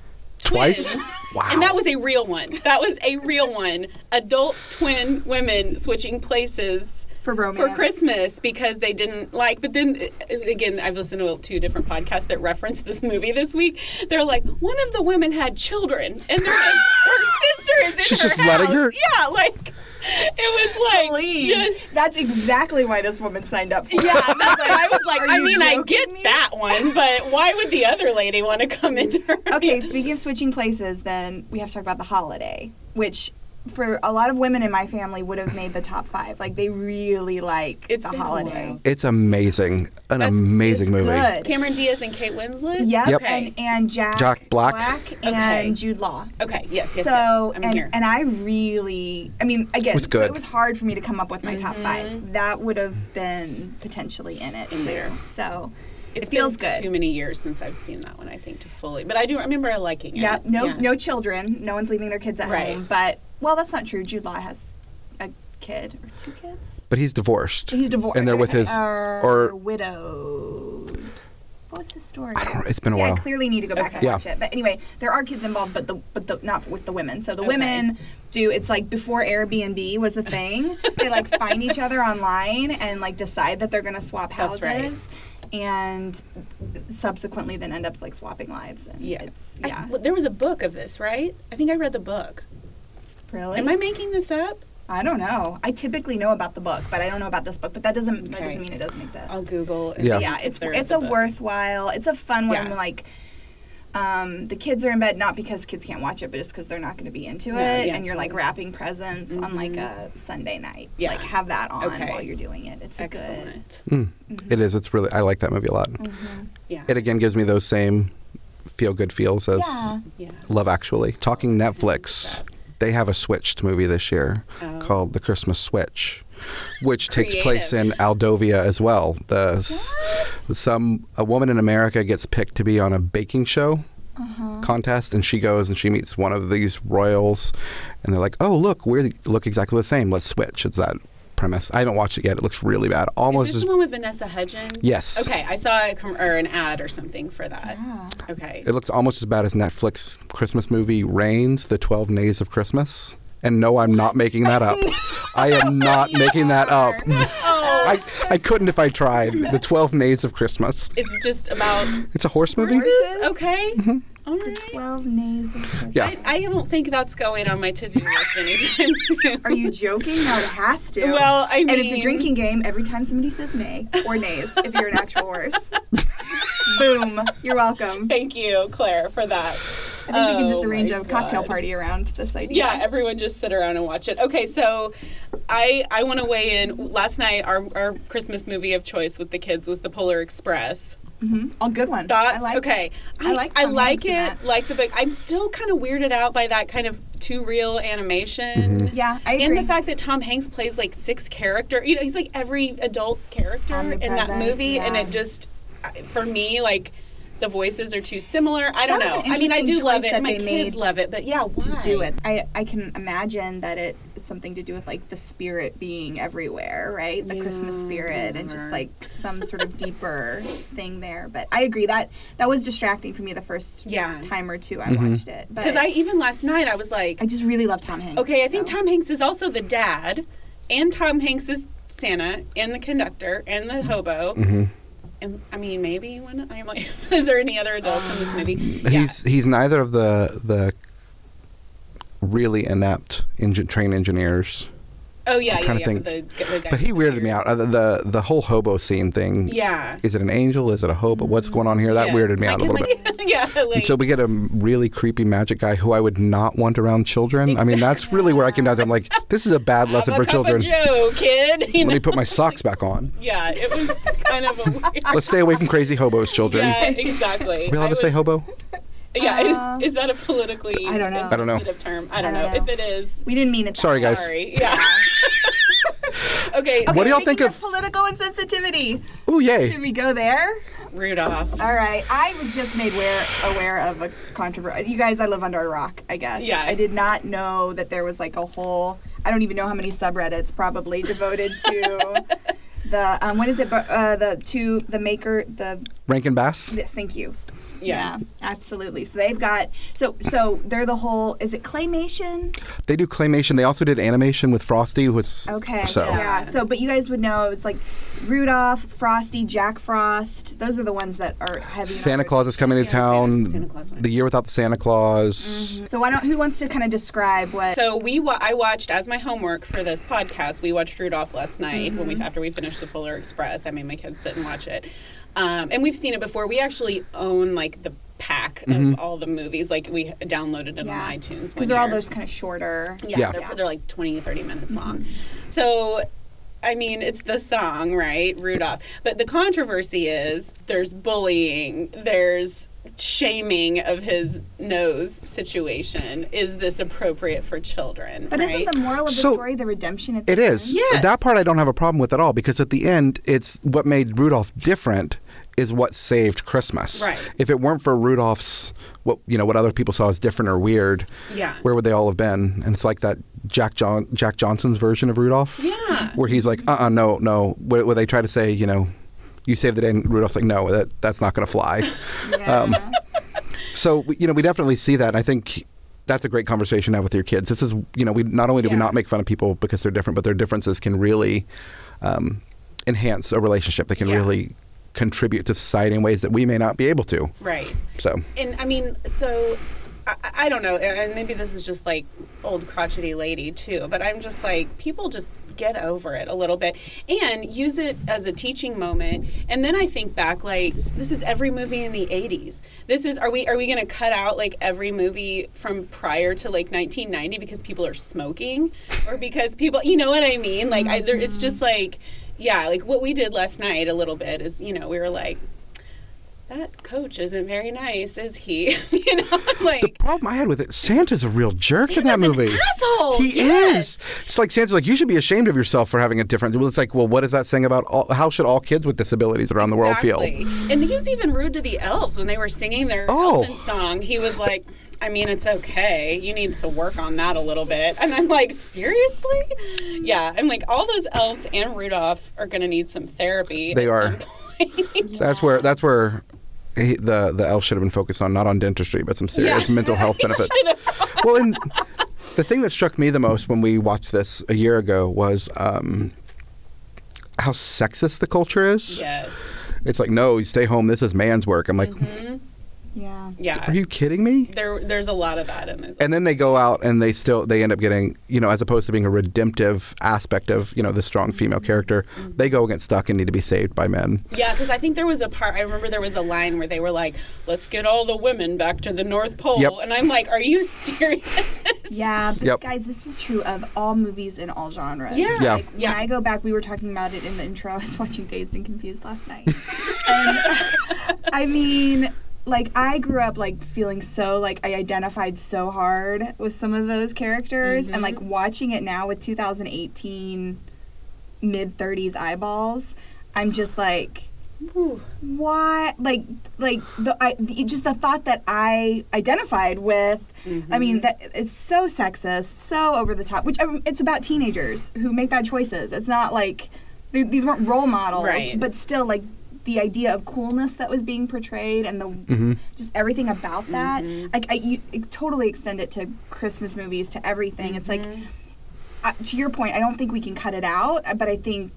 Twice? Wow. And that was a real one. That was a real one. Adult twin women switching places For romance. for Christmas because they didn't like. But then uh, again, I've listened to two different podcasts that reference this movie this week. They're like, one of the women had children, and they're like, her sister is in She's her just letting house. her- Yeah, like it was like Please. just. That's exactly why this woman signed up for it. Yeah, that's what I was like. I mean, I get me? that one, but why would the other lady want to come into her? Okay, speaking of switching places, then we have to talk about the holiday, which for a lot of women in my family would have made the top five. Like they really like It's the been a holiday. it's amazing. An That's- amazing it's movie. good. Cameron Diaz and Kate Winslet. Yep, Yep. and and Jack, Jack Black. and Okay. Jude Law. Okay. Yes. Yes. so yes. I'm and here. and I really, I mean, again, was so it was hard for me to come up with my top Mm-hmm. five. That would have been potentially in it In too. there. So It's it feels been good. Too many years since I've seen that one. I think to fully, but I do remember liking it. Yep. No, Yeah. no children. No one's leaving their kids at Right. home. But well, that's not true. Jude Law has a kid or two kids. But he's divorced. He's divorced. And they're with his uh, or widowed. What was his story? I don't- it's been a while. I clearly need to go back and Okay. watch it. But anyway, there are kids involved, but the but the not with the women. So the Okay. women do. It's like before Airbnb was a thing. they like find each other online and like decide that they're gonna swap houses. That's right. And subsequently, then end up like swapping lives. And Yeah. it's, I- yeah. well, there was a book of this, right? I think I read the book. Really? Am I making this up? I don't know. I typically know about the book, but I don't know about this book. But that doesn't that doesn't mean it doesn't exist. I'll Google. and Yeah. yeah, it's there is it's a book. worthwhile. It's a fun one. Yeah. Like, um, the kids are in bed not because kids can't watch it, but just because they're not going to be into Yeah, it, yeah, and you're like wrapping presents on like a Sunday night. Yeah. like have that on Okay. while you're doing it. It's a good. Excellent. Mm. It is. It's really. I like that movie a lot. Yeah. It again gives me those same feel good feels as Yeah. yeah. Love Actually. Talking Netflix, they have a switched movie this year Oh. called The Christmas Switch, which takes place in Aldovia as well. The s- some a woman in America gets picked to be on a baking show. Uh-huh. Contest and she goes and she meets one of these royals, and they're like, "Oh, look, we look exactly the same. Let's switch." It's that premise. I haven't watched it yet. It looks really bad. Almost Is this as the one with Vanessa Hudgens? Yes. Okay, I saw a com- or an ad or something for that. Ah. Okay. It looks almost as bad as Netflix Christmas movie Rains: The 12 Days of Christmas. And no, I'm not making that up. I am not making that up. Oh. I, I couldn't if I tried. The 12 Days of Christmas. It's just about It's a horse movie? horses. Okay. Mm-hmm. All The 12 Neighs of Christmas. Yeah. I, I don't think that's going on my to-do list anytime soon. Are you joking? No, it has to. Well, I mean. and it's a drinking game every time somebody says neigh or nays if you're an actual horse. Boom. You're welcome. Thank you, Claire, for that. I think we can just Oh arrange a cocktail God. party around this idea. Yeah, everyone just sit around and watch it. Okay, so I I want to weigh in. Last night, our our Christmas movie of choice with the kids was The Polar Express. Hmm Oh, good one. Thoughts? I like okay, I like I like it. Like the book. I'm still kind of weirded out by that kind of too real animation. Yeah, I agree. And the fact that Tom Hanks plays like six character, you know, he's like every adult character in that Omnipresent, movie, and it just, for me, like the voices are too similar. I don't know. I mean, I do love it. My they kids love it, but yeah, why? to do it. I, I can imagine that it is something to do with like the spirit being everywhere, right? The Christmas Yeah, spirit and just like some sort of deeper thing there. But I agree that that was distracting for me the first Yeah. time or two I Mm-hmm. watched it. Because I even last night I was like, I just really love Tom Hanks. okay, I think so. Tom Hanks is also the dad, and Tom Hanks is Santa, and the conductor, and the hobo. Mm-hmm. I mean, maybe when I'm like, is there any other adults in this movie? He's he's neither of the the really inept engine train engineers, Oh yeah, yeah, trying yeah. to The, the but he weirded me out. Uh, the, the the whole hobo scene thing. Yeah. Is it an angel? Is it a hobo? What's going on here? That Yes. weirded me Like, out a little like- bit. yeah, like, And so we get a really creepy magic guy who I would not want around children. I mean, that's really where I came down to. I'm like, this is a bad lesson have for a cup of children. Joe, kid. You Let me put my socks back on. Yeah, it was kind of a weird. Let's stay away from crazy hobos, children. Yeah, exactly. Are we allowed I to say hobo? Yeah, Uh, is, is that a politically I don't know. I don't know. term? I don't, I know. don't know. If it is, We didn't mean it. Sorry, guys. sorry. Yeah. Okay. What do y'all think of- political insensitivity? Ooh, yay. Should we go there? Rudolph? All right. I was just made aware, aware of a controversy. You guys, I live under a rock, I guess. Yeah. I did not know that there was like a whole, I don't even know how many subreddits probably devoted to the, um, what is it? Uh, the, to the maker, the, Rankin Bass? yes, thank you. Yeah. absolutely. So they've got, so, so they're the whole, is it claymation? They do claymation. They also did animation with Frosty, was Okay. so. Yeah. So, but you guys would know it's like Rudolph, Frosty, Jack Frost. Those are the ones that are heavy. Santa Claus is coming to Yeah, town. Santa- Santa Claus the year without the Santa Claus. Mm-hmm. So why don't? Who wants to kind of describe what? So we, wa- I watched as my homework for this podcast. We watched Rudolph last night when we mm-hmm. after we finished the Polar Express. I made my kids sit and watch it, um, and we've seen it before. We actually own like the pack of all the movies. Like we downloaded it Yeah. on iTunes because they're all those kind of shorter. Yeah, Yeah. They're, they're like 20, 30 minutes long. So, I mean, it's the song, right? Rudolph. But the controversy is there's bullying, there's shaming of his nose situation. Is this appropriate for children? But right? isn't the moral of the So, story the redemption at the It is. end? Yes. That part I don't have a problem with at all because at the end, it's what made Rudolph different is what saved Christmas. Right. If it weren't for Rudolph's what you know what other people saw as different or weird, Yeah. where would they all have been? And it's like that Jack John Jack Johnson's version of Rudolph. Yeah. Where he's like, uh, uh no, no. Where, where they try to say, you know, you saved the day, and Rudolph's like, no, that that's not going to fly. Yeah. Um, So you know, we definitely see that. And I think that's a great conversation to have with your kids. This is you know, we not only do we not make fun of people because they're different, but their differences can really um, enhance a relationship. They can Yeah. really contribute to society in ways that we may not be able to. Right. So And I mean, so I, I don't know, and maybe this is just like old crotchety lady too, but I'm just like, people just get over it a little bit and use it as a teaching moment. And then I think back, like, this is every movie in the 80s. This is, are we, are we going to cut out like every movie from prior to like 1990 because people are smoking or because people, you know what I mean? Like, I, there, it's just like, yeah, like what we did last night a little bit is, you know, we were like, that coach isn't very nice, is he? you know, like the problem I had with it, Santa's a real jerk in that Santa's an movie. asshole, He yes. is. It's like Santa's like you should be ashamed of yourself for having a different. Well, it's like, well, what is that saying about all, how should all kids with disabilities around the world feel? And he was even rude to the elves when they were singing their Oh. song. He was like, I mean, it's okay. You need to work on that a little bit. And I'm like, seriously? Yeah. I'm like, all those elves and Rudolph are going to need some therapy. They are. That's where that's where he, the the elf should have been focused on, not on dentistry, but some serious Yeah. mental health benefits. well, and the thing that struck me the most when we watched this a year ago was um, how sexist the culture is. yes. It's like, no, you stay home. This is man's work. I'm like, Yeah. Yeah. Are you kidding me? there there's a lot of that in this. And then they go out and they still they end up getting you know as opposed to being a redemptive aspect of you know the strong female mm-hmm. character, mm-hmm. they go and get stuck and need to be saved by men. Yeah, because I think there was a part. I remember there was a line where they were like, "Let's get all the women back to the North Pole," Yep. and I'm like, "Are you serious?" Yeah, but Yep. guys, this is true of all movies in all genres. Yeah. Yeah. Like, Yeah. When I go back, we were talking about it in the intro. I was watching Dazed and Confused last night. and I mean, like I grew up like feeling so like I identified so hard with some of those characters and like mm-hmm. watching it now with 2018 mid 30s eyeballs, I'm just like Ooh. why like like the I the, just the thought that I identified with I mean mm-hmm. that it's so sexist so over the top which I mean, it's about teenagers who make bad choices it's not like th- these weren't role models Right. but still like the idea of coolness that was being portrayed and the mm-hmm. just everything about that mm-hmm. like I you, I totally extend it to Christmas movies to everything. It's like uh, to your point I don't think we can cut it out but I think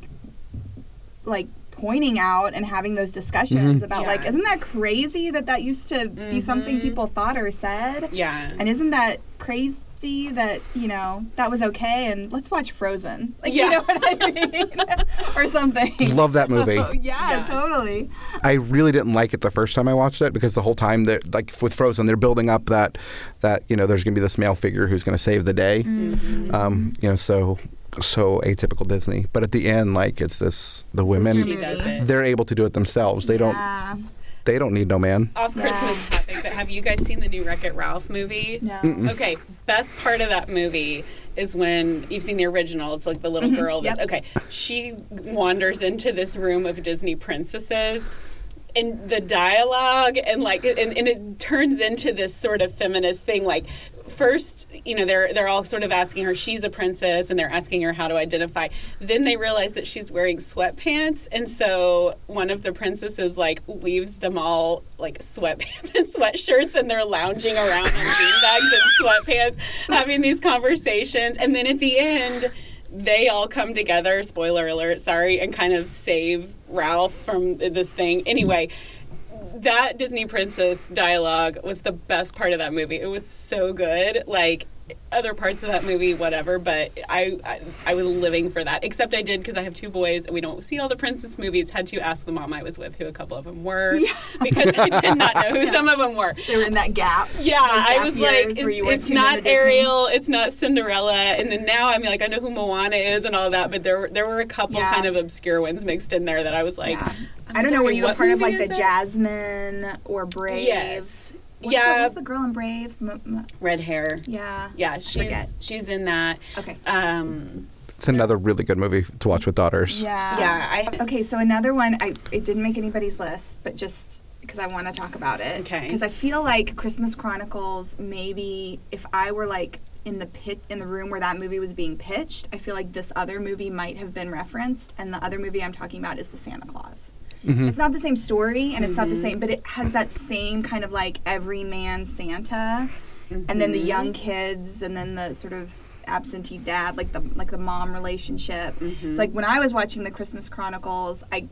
like pointing out and having those discussions about like isn't that crazy that that used to be something people thought or said? Yeah. and isn't that crazy that you know that was okay and let's watch frozen like Yeah. you know what i mean or something Love that movie. Oh, yeah, Yeah. totally I really didn't like it the first time I watched it because the whole time they're like with Frozen, they're building up that that you know there's going to be this male figure who's going to save the day. Um, you know, so so atypical Disney. But at the end, like it's this the She women they're able to do it themselves. They don't yeah they don't need no man. Off Yeah. Christmas topic, but have you guys seen the new Wreck It Ralph movie? no Okay, best part of that movie is when you've seen the original. It's like the little mm-hmm. girl that's Yep. okay. She wanders into this room of Disney princesses. And the dialogue and like and, and it turns into this sort of feminist thing like first you know they're they're all sort of asking her she's a princess and they're asking her how to identify? Then they realize that she's wearing sweatpants and so one of the princesses like leaves them all like sweatpants and sweatshirts and they're lounging around on beanbags and sweatpants having these conversations. And then at the end they all come together spoiler alert sorry and kind of save ralph from this thing. Anyway that Disney princess dialogue was the best part of that movie. It was so good. Like other parts of that movie, whatever. But I, I, I was living for that. Except I did because I have two boys and we don't see all the princess movies. Had to ask the mom I was with who a couple of them were because I did not know who some of them were. they were in that gap Yeah, Those I was like, it's, it's not. Ariel, it's not Cinderella, and then now I'm like, I know who Moana is and all that, but there were- there were a couple Yeah. kind of obscure ones mixed in there that I was like, Yeah. I'm I don't know. Were you a part of like the that? Jasmine or Brave? Yes. What's yeah, The, what's the girl in Brave? M- m- red hair. yeah. Yeah, she's she's in that. Okay. Um, It's another really good movie to watch with daughters. Yeah. yeah, I Okay, so another one, I it didn't make anybody's list, but just because I want to talk about it. Okay. Because I feel like Christmas Chronicles, maybe if I were like in the pit in the room where that movie was being pitched, I feel like this other movie might have been referenced, and the other movie I'm talking about is the Santa Claus. Mm-hmm. It's not the same story, and it's not the mm-hmm. same, but it has that same kind of like every man Santa, and then the mm-hmm. young kids, and then the sort of absentee dad, like the like the mom relationship. It's like when I was watching the Christmas Chronicles, I,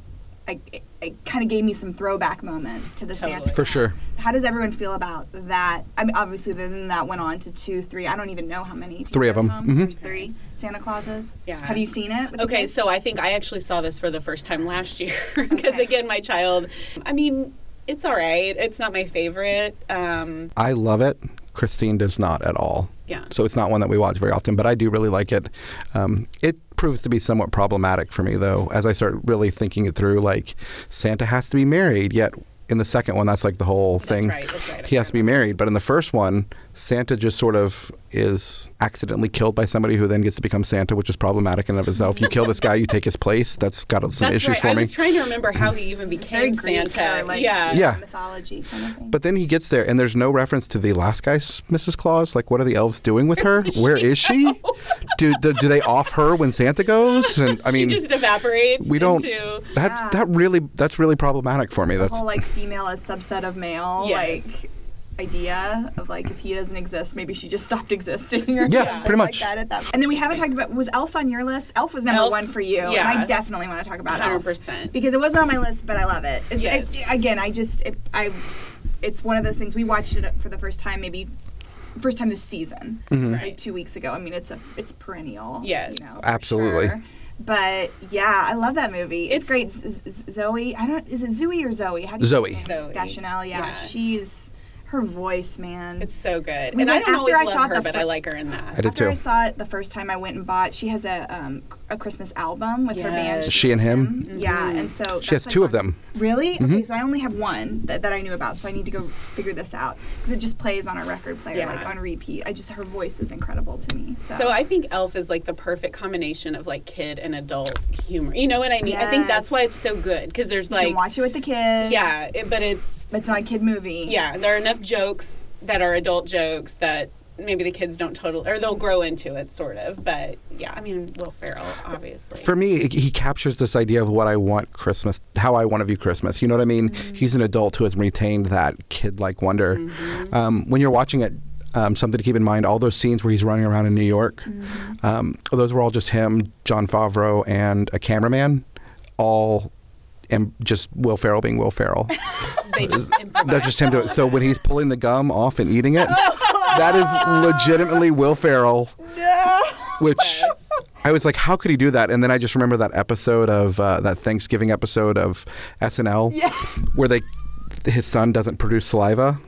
I it kind of gave me some throwback moments to the Santa. For Claus. sure. How does everyone feel about that? I mean, obviously, then that went on to two, three. I don't even know how many. Three of them. Thom? Mhm. There's three Santa Clauses. Yeah. Have you seen it? okay, so I think I actually saw this for the first time last year because Okay. again, my child. I mean, it's all right. It's not my favorite. Um, I love it. Christine does not at all. Yeah. So it's not one that we watch very often, but I do really like it. Um, it proves to be somewhat problematic for me, though, as I start really thinking it through. Like, Santa has to be married, yet in the second one, that's like the whole thing. right, that's right, He has to be married. But in the first one, Santa just sort of is accidentally killed by somebody who then gets to become Santa, which is problematic in and of itself. You kill this guy, you take his place. That's got some that's issues right. for I me. was trying to remember how he even became Greek Santa. or like yeah. Yeah. mythology kind of thing. But then he gets there, and there's no reference to the last guy's Mrs. Claus. Like, what are the elves doing with her? Where is she? Do, do do they off her when Santa goes? And I mean, she just evaporates. we don't. Into, That Yeah. that really that's really problematic for me. the That's whole like female as subset of male Yes. like idea of like if he doesn't exist maybe she just stopped existing or Yeah, something pretty like much. that at that and then we haven't talked about was elf on your list elf was number Elf, one for you and yeah. i definitely want to talk about elf 100%. because it wasn't on my list but i love it, it's, Yes. it again i just it, i it's one of those things. We watched it for the first time, maybe first time this season, Mm-hmm. like Right. two weeks ago. I mean, it's a it's perennial. Yes. you know, Absolutely. sure. But yeah, I love that movie. It's, It's- great. Z- Z- Zoe, I don't. Is it Zoe or Zoe? How do you Zoe. say? Zoe. Deschanel. Yeah, Yeah. she's her voice, man. It's so good. We and I don't after always I saw love her, the but I like her in that. I did After too. I saw it the first time, I went and bought. She has a um, a Christmas album with her band. Yes. She and him? Yeah, and so She has that's, like, two of them. Really? Mm-hmm. Okay, so I only have one that, that I knew about, so I need to go figure this out because it just plays on a record player, Yeah. like on repeat. I just her voice is incredible to me. So, So I think Elf is like the perfect combination of like kid and adult humor. You know what I mean? I think that's why it's so good because there's you can like watch it with the kids. yeah, it, but it's it's not a kid movie. yeah, there are enough jokes that are adult jokes that maybe the kids don't totally or they'll grow into it sort of. But yeah, I mean Will Ferrell obviously. For me, he captures this idea of what I want Christmas, how I want to view Christmas. You know what I mean? Mm-hmm. He's an adult who has retained that kid-like wonder. Mm-hmm. Um, when you're watching it, um, something to keep in mind: all those scenes where he's running around in New York, Mm-hmm. um, those were all just him, Jon Favreau, and a cameraman, all. And just Will Ferrell being Will Ferrell. they just. That's just him doing it. So when he's pulling the gum off and eating it, that is legitimately Will Ferrell. Which I was like, how could he do that? And then I just remember that episode of uh, that Thanksgiving episode of SNL Yeah. where they his son doesn't produce saliva.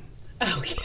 oh yeah.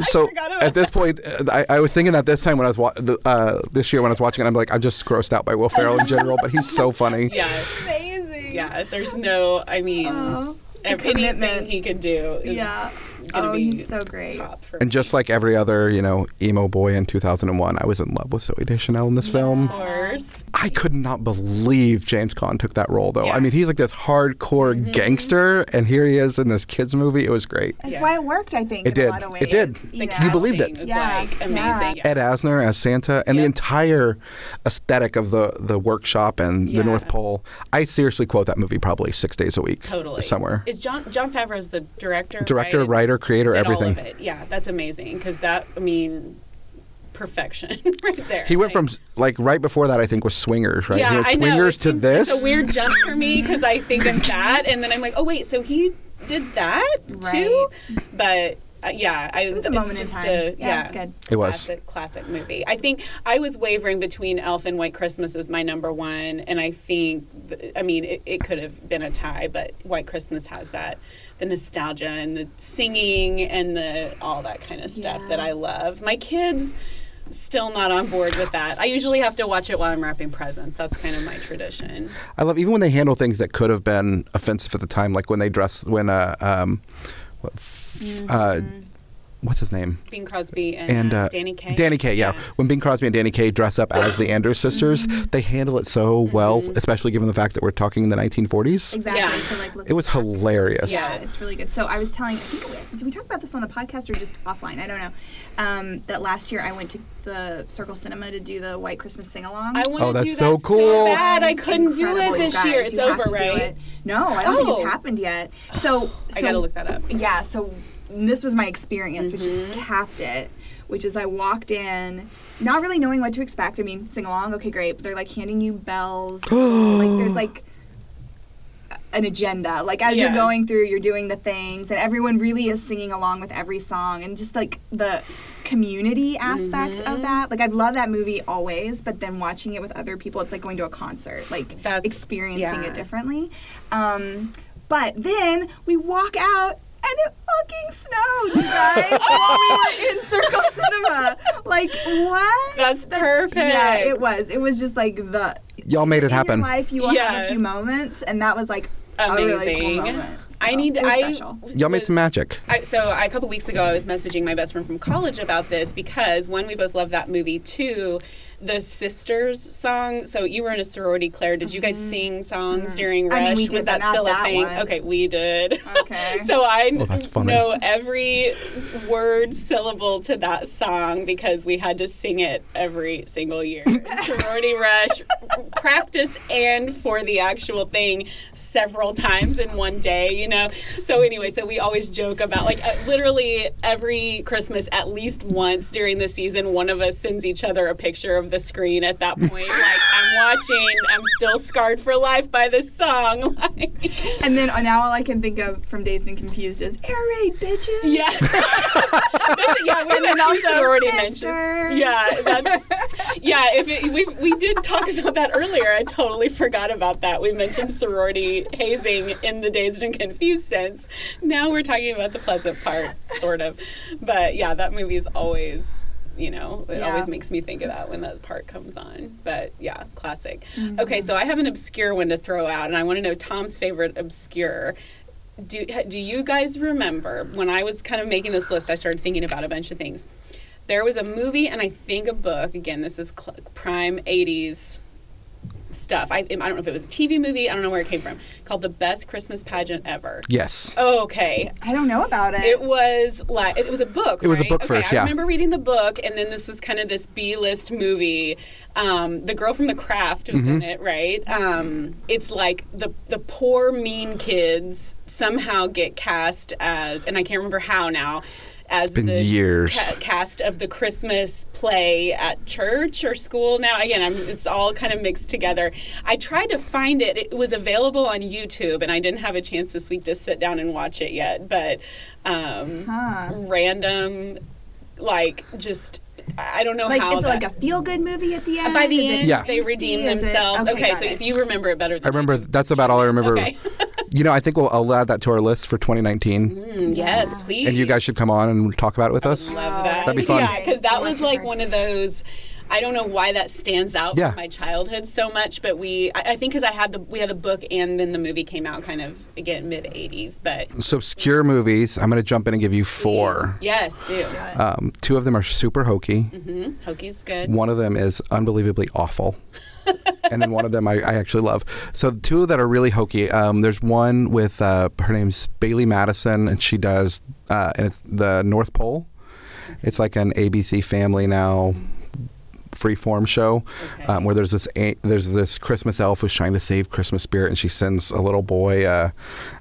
So at this point, uh, I, I was thinking that this time when I was wa- the, uh, this year when I was watching it, I'm like, I'm just grossed out by Will Ferrell in general, but he's so funny. Yeah. Amazing. Yeah. There's no I mean the anything commitment. he could do is Yeah. Gonna Oh, be he's so great. top for And me. just like every other, you know, emo boy in 2001, I was in love with Zoe Deschanel in this film. of course. I could not believe James Caan took that role, though. Yeah. I mean, he's like this hardcore Mm-hmm. gangster, and here he is in this kids movie. It was great. That's Yeah. why it worked. I think It in did. a lot of ways. It did. You, You believed it. Yeah, like yeah. amazing. Ed Asner as Santa, and the entire aesthetic of the the workshop and Yeah. the North Pole. I seriously quote that movie probably six days a week, Totally. somewhere. Is John Jon Favreau's the director? Director, right? writer, creator, Did everything. All of it. Yeah, that's amazing because that I mean, perfection right there. He went Like- from like right before that. I think was Swingers, right? yeah, he went I know. Swingers It to this. It's a weird jump for me because I think of that, and then I'm like, oh wait, so he did that too? But uh, yeah, I, It was a it's moment in time. A, Yeah, it's good. It was. classic, classic movie. I think I was wavering between Elf and White Christmas as my number one, and I think, I mean, it, it could have been a tie, but White Christmas has that the nostalgia and the singing and the all that kind of stuff Yeah. that I love. My kids still not on board with that. I usually have to watch it while I'm wrapping presents. That's kind of my tradition. I love even when they handle things that could have been offensive at the time, like when they dress when uh um, what, f- uh what's his name? Bing Crosby and, and uh, uh, Danny Kaye. Danny Kaye, yeah. When Bing Crosby and Danny Kaye dress up as the Andrews sisters, they handle it so well, especially given the fact that we're talking in the 1940s. Exactly. Yeah. So like, look It was hilarious. Yeah. Yeah, it's really good. So I was telling, I think we, did we talk about this on the podcast or just offline? I don't know. Um, that last year I went to the Circle Cinema to do the White Christmas sing along. I want Oh, to that's do so that cool. bad. I couldn't do Incredible, it this guys. year. It's You have over, to do right? it. No, I don't think Oh. it's happened yet. So, I gotta look that up. Yeah, so this was my experience, which Mm-hmm. just capped it. Which is I walked in, not really knowing what to expect. I mean, sing along, okay, great. But they're like handing you bells. like there's like an agenda. Like as you're going through, you're doing the things, and everyone really is singing along with every song, and just like the community aspect Mm-hmm. of that. Like I've loved that movie always, but then watching it with other people, it's like going to a concert, like That's- experiencing yeah. it differently. Um, but then we walk out. And it fucking snowed, you guys, while we were in Circle Cinema. Like, what? That's The- perfect. Yeah, it was. It was just like the Y'all made it in happen. your life, you will have Yeah. a few moments, and that was like a really cool Amazing. moment. I need. I special. Y'all made some magic. I, so I, a couple weeks ago, I was messaging my best friend from college about this because one, we both love that movie. Two, the sisters song. So you were in a sorority, Claire. Did you guys sing songs during Rush? Mm-hmm. I mean, we Was that still that a thing? one. Okay, we did. Okay. so I Oh, that's funny. know every word syllable to that song because we had to sing it every single year. sorority Rush practice and for the actual thing several times in one day, you know. So anyway, so we always joke about like uh, literally every Christmas at least once during the season one of us sends each other a picture of the screen at that point like I'm watching I'm Still Scarred for Life by this song. Like, And then uh, now all I can think of from Dazed and Confused is air raid, bitches. yeah. Yeah, we And then also sorority sisters. mentioned. Yeah, that's yeah. If it, we we did talk about that earlier, I totally forgot about that. We mentioned sorority hazing in the dazed and confused sense. Now we're talking about the pleasant part, sort of. But yeah, that movie is always. You know, it Yeah. always makes me think of that when that part comes on. But yeah, classic. Mm-hmm. Okay, so I have an obscure one to throw out, and I want to know Thom's favorite obscure do do you guys remember when I was kind of making this list? I started thinking about a bunch of things. There was a movie and I think a book. Again, this is cl- prime '80s stuff. I, I don't know if it was a TV movie. I don't know where it came from. Called The Best Christmas Pageant Ever. Yes. Okay, I don't know about it. it was like it was a book. It was a book okay, first, I remember reading the book, and then this was kind of this B-list movie. Um, the girl from The Craft was Mm-hmm. in it, right? Um, it's like the the poor mean kids somehow get cast as, and I can't remember how now. As been the years. ca- cast of the Christmas play at church or school. Now, again, I'm, it's all kind of mixed together. I tried to find it. It was available on YouTube, and I didn't have a chance this week to sit down and watch it yet. But um, random, like just I don't know like, how. is it that- like a feel good movie at the end? by the Is it end, Yeah. they redeem Is it- themselves. Okay, got so it. if you remember it better, than I remember that's about all I remember. Okay. You know, I think we'll I'll add that to our list for 2019, Mm, yes, please. and you guys should come on and talk about it with us. love that. That'd be fun. Yeah, because that was like one of those. I don't know why that stands out Yeah. from my childhood so much, but we, I, I think, because I had the we had the book and then the movie came out kind of again mid '80s. But So obscure movies. I'm going to jump in and give you four. yes, do Um, two of them are super hokey. Hokey's good. One of them is unbelievably awful. and then one of them I, I actually love. So the two that are really hokey. Um, there's one with uh, her name's Bailee Madison, and she does, uh, and it's the North Pole. It's like an ABC Family Now freeform show Okay. um, where there's this a- there's this Christmas elf who's trying to save Christmas spirit, and she sends a little boy uh,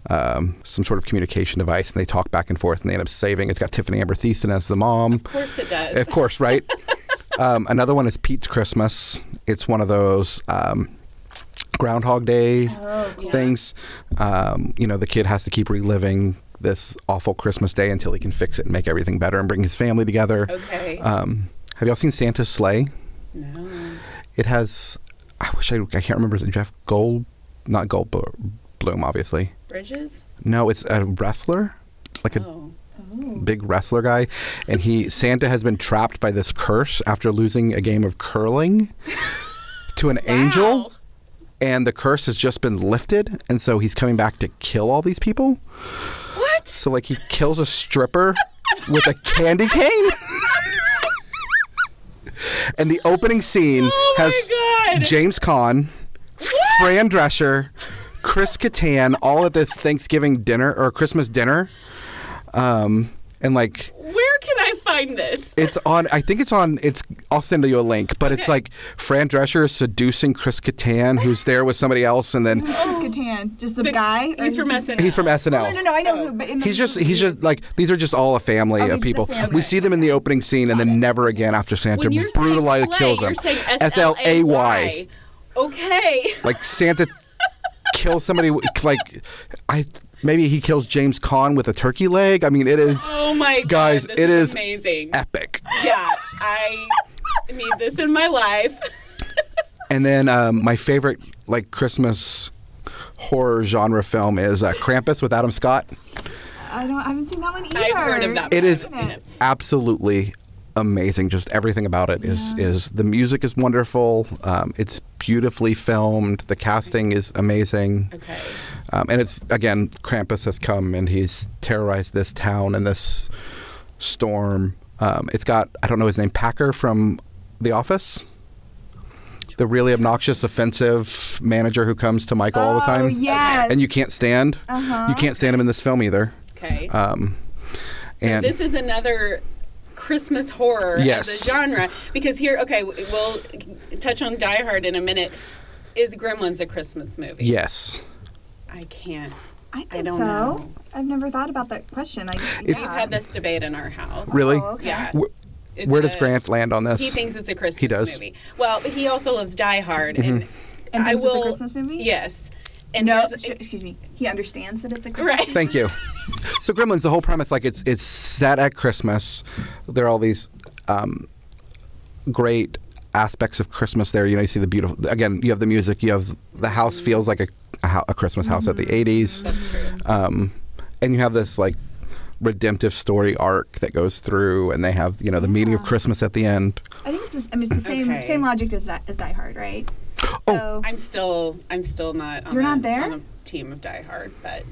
um, some sort of communication device, and they talk back and forth, and they end up saving. It's got Tiffani Amber Thiessen as the mom. Of course it does. Of course, right? um, another one is Pete's Christmas. It's one of those um, Groundhog Day things. Um, you know, the kid has to keep reliving this awful Christmas day until he can fix it and make everything better and bring his family together. Okay. Um, have y'all seen Santa's Slay? no. It has. I wish I. I can't remember. Is it Jeff Gold? Not Goldblum, obviously. Bridges. No, it's a wrestler, like a Oh. Big wrestler guy, and he Santa has been trapped by this curse after losing a game of curling to an angel, and the curse has just been lifted, and so he's coming back to kill all these people. What? So like he kills a stripper with a candy cane. And the opening scene Oh has God. James Caan, Fran Drescher, Chris Kattan, all at this Thanksgiving dinner or Christmas dinner. Um, and like Where can I find this? it's on. I think it's on. It's. I'll send you a link. But it's like Fran Drescher is seducing Chris Kattan, who's there with somebody else, and then Who's Chris Kattan? Just the, The- guy? he's from he- SNL. he's from SNL. No, no, no. I know who. But in the He's just movie- he's just like these are just all a family Oh, of he's just a people. family. We see them in the opening scene and then never again after Santa When you're saying brutally slay, kills them. saying S L A Y. S-L-A-Y. Okay. Like Santa kills somebody like I maybe he kills James Caan with a turkey leg. I mean it is Oh my god. Guys, this it is is amazing. epic. Yeah, I need this in my life. And then um, my favorite like Christmas horror genre film is uh, Krampus with Adam Scott. I don't. I haven't seen that one either. I've heard of that. It but I is haven't seen it. absolutely amazing. Just everything about it is is the music is wonderful. Um, it's beautifully filmed. The casting is amazing. Okay. Um, and it's again, Krampus has come and he's terrorized this town and this storm. Um, it's got I don't know his name, Packer from The Office. The really obnoxious, offensive manager who comes to Michael all the time, Oh yes. and you can't stand. Uh-huh. You can't stand him in this film either. Okay. Um, so and this is another Christmas horror Yes. as a genre because here, okay, we'll touch on Die Hard in a minute. Is Gremlins a Christmas movie? yes, I can't. I think don't so. know. I've never thought about that question. I, yeah. We've had this debate in our house. really. Oh, okay. Yeah. W- it's Where does a- Grant land on this? He thinks it's a Christmas He does. movie. Well, he also loves Die Hard, mm-hmm. and And I thinks it's a will. Christmas movie? Yes. And No, sh- excuse me. He understands that it's a Christmas right. Thank you. So Gremlins, the whole premise, like it's it's set at Christmas. There are all these um, great aspects of Christmas there. You know, you see the beautiful. Again, you have the music. You have the house feels like a a, hou- a Christmas house at the '80s. That's true. Um, and you have this like redemptive story arc that goes through, and they have you know the meaning of Christmas at the end. I think it's. Just, I mean, it's the same Okay. same logic as, Di- as Die Hard, right? Oh. So, I'm still. I'm still not. On You're the, not there? on the team of Die Hard, but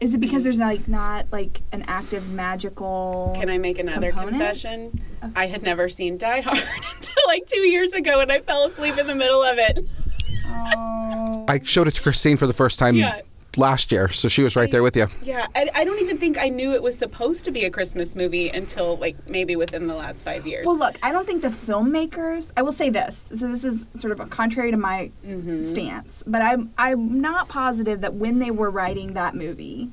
is it because there's like not like an active magical? can I make another component? confession? I had never seen Die Hard until like two years ago, and I fell asleep in the middle of it. Oh. I showed it to Christine for the first time Yeah. Last year, so she was right there with you. Yeah, I, I don't even think I knew it was supposed to be a Christmas movie until like maybe within the last five years. Well, look, I don't think the filmmakers. I will say this. So this is sort of a contrary to my Mm-hmm. stance, but I'm I'm not positive that when they were writing that movie,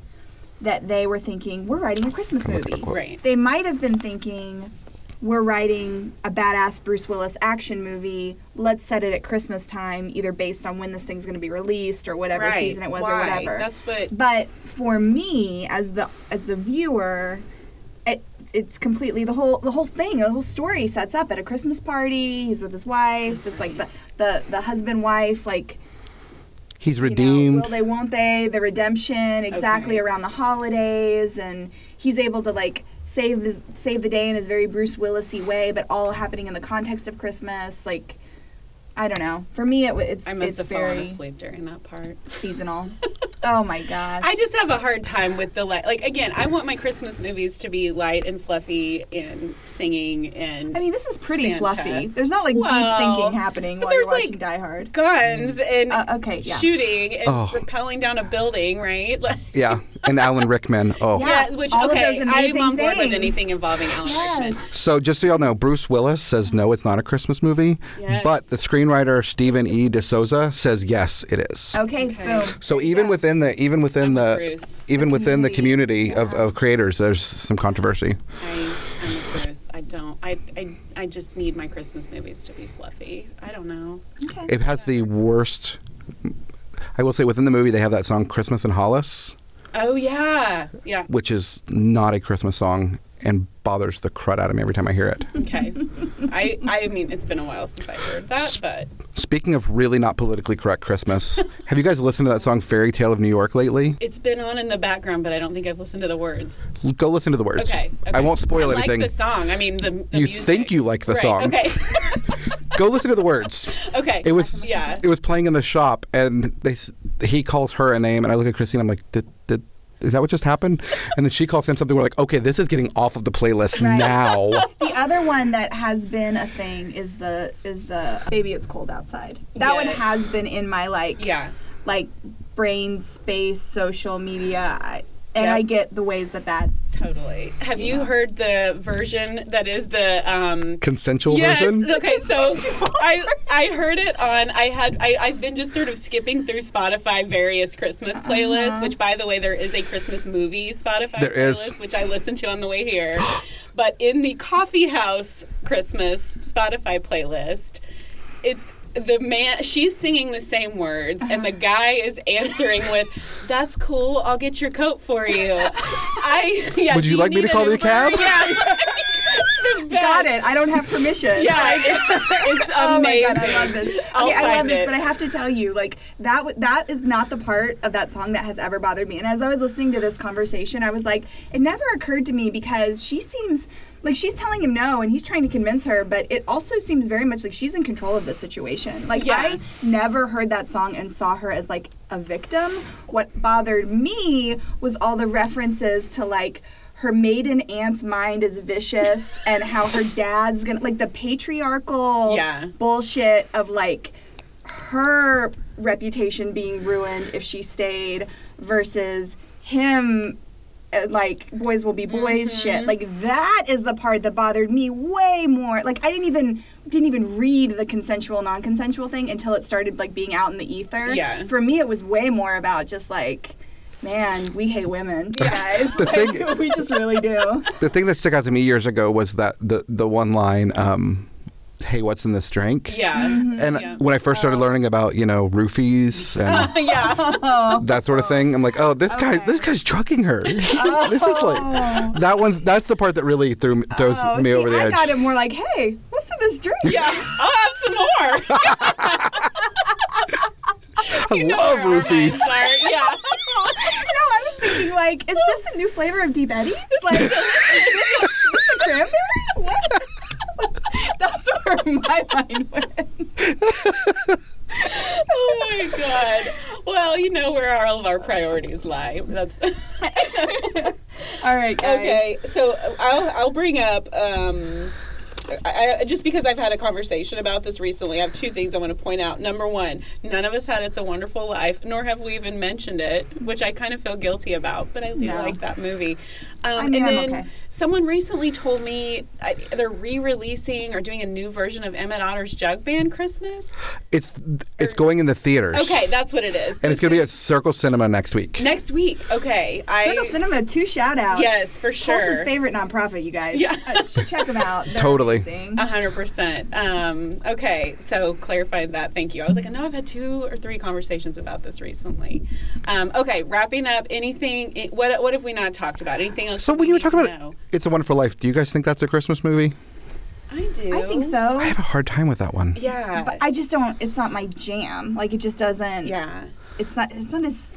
that they were thinking we're writing a Christmas movie. Right. They might have been thinking we're writing a badass Bruce Willis action movie. Let's set it at Christmas time, either based on when this thing's going to be released or whatever Right. season it was or whatever. That's what- But for me, as the as the viewer, it, it's completely the whole the whole thing. The whole story sets up at a Christmas party. He's with his wife. Just like the the the husband wife like He's you know, redeemed. will they, won't they? The redemption exactly Okay. around the holidays, and he's able to like save this, save the day in his very Bruce Willisy way, but all happening in the context of Christmas. Like, I don't know. For me, it, it's I must it's have fallen very asleep during that part. seasonal. oh my gosh! I just have a hard time with the light. Like again, I want my Christmas movies to be light and fluffy and singing and I mean, this is pretty Santa. fluffy. There's not like deep thinking happening but while you're there's, watching like, Die Hard. guns and Uh, okay, yeah. shooting and Oh. rappelling down a building, right? Like, yeah, and Alan Rickman. Oh, Yeah. yeah, which all of okay, those I'm amazing on board with anything involving Alan Yes. Rickman. So just so y'all know, Bruce Willis says no, it's not a Christmas movie. Yes. But the screenwriter Stephen E. DeSouza says yes, it is. Okay, Okay. boom. So even within the even within I'm the Bruce. even within the community community, of, of creators, there's some controversy. I, I'm with Bruce. I don't. I, I I just need my Christmas movies to be fluffy. I don't know. Okay. It has the worst. I will say within the movie they have that song "Christmas in Hollis," Oh yeah, yeah. which is not a Christmas song and bothers the crud out of me every time I hear it. Okay. I I mean, it's been a while since I heard that, but Speaking of really not politically correct Christmas, have you guys listened to that song "Fairy Tale of New York" lately? it's been on in the background. But I don't think I've listened to the words. Go listen to the words. Okay. okay. I won't spoil I anything. Like the song. I mean, the, the You music. think you like the Right, song. Okay. Go listen to the words. okay. It was Yeah. it was playing in the shop, and they he calls her a name, and I look at Christine. I'm like, did did is that what just happened? And then she calls him something. We're like, okay, this is getting off of the playlist Right. now. The other one that has been a thing is the is the baby it's cold outside. That one has been in my like yeah. like brain space social media I, and Yep. I get the ways that that's Totally. Have you Yeah. heard the version that is the um Consensual yes. version. Okay, so I I heard it on I had I, I've been just sort of skipping through Spotify various Christmas playlists, which by the way there is a Christmas movie Spotify There is. playlist which I listened to on the way here. but in the coffee house Christmas Spotify playlist, it's the man she's singing the same words and the uh-huh. guy is answering with that's cool i'll get your coat for you i yeah Would do you like me to call an the cab? Yeah The got it. I don't have permission. yeah it's, it's Oh my amazing god, I love this. I'll okay, I love find this, it. but I have to tell you, like that w- that is not the part of that song that has ever bothered me. And as I was listening to this conversation, I was like, it never occurred to me because she seems like she's telling him no and he's trying to convince her, but it also seems very much like she's in control of the situation. Like Yeah. I never heard that song and saw her as like a victim. What bothered me was all the references to like her maiden aunt's mind is vicious and how her dad's gonna like the patriarchal Yeah. bullshit of like her reputation being ruined if she stayed versus him like boys will be boys shit like that is the part that bothered me way more like i didn't even didn't even read the consensual non-consensual thing until it started like being out in the ether Yeah. for me it was way more about just like Man, we hate women, you guys. The Like, thing- we just really do. The thing that stuck out to me years ago was that the the one line, um, "Hey, what's in this drink?" Yeah. Mm-hmm. And Yeah. when I first started oh. learning about you know roofies and yeah. Oh. that sort of thing, I'm like, oh, this guy, this guy's drugging her. this is like oh. that one's that's the part that really threw me, throws Oh, me see, over the I edge. got it more like, hey, what's in this drink? Yeah. I'll have some more. I love roofies. Sorry. Yeah. no, I was thinking like, is this a new flavor of Deep Eddies? Like, is this, is this a cranberry? Where my mind went. Oh my god. Well, you know where all of our priorities lie. That's All right, guys. okay. So I'll I'll bring up. Um, I, I, just because I've had a conversation about this recently, I have two things I want to point out. Number one, none of us had "It's a Wonderful Life," nor have we even mentioned it, which I kind of feel guilty about. But I do No. like that movie. Um, I mean, and I'm then okay. someone recently told me I, they're re-releasing or doing a new version of Emmett Otter's Jug Band Christmas. It's it's going in the theaters. Okay, that's what it is. and it's going to be at Circle Cinema next week. next week. Okay, I Circle Cinema, two shout outs. Yes, for sure. Pulse's favorite nonprofit, you guys. Yeah. Uh, check them out. They're Totally. amazing. A hundred percent. Um, okay, so clarified that. Thank you. I was like, I know I've had two or three conversations about this recently. Um, okay, wrapping up. Anything? What What have we not talked about? Anything else? So when you were talking about know? It's a Wonderful Life, do you guys think that's a Christmas movie? I do. I think so. I have a hard time with that one. Yeah. But I just don't. It's not my jam. Like it just doesn't. yeah. It's not. It's not as.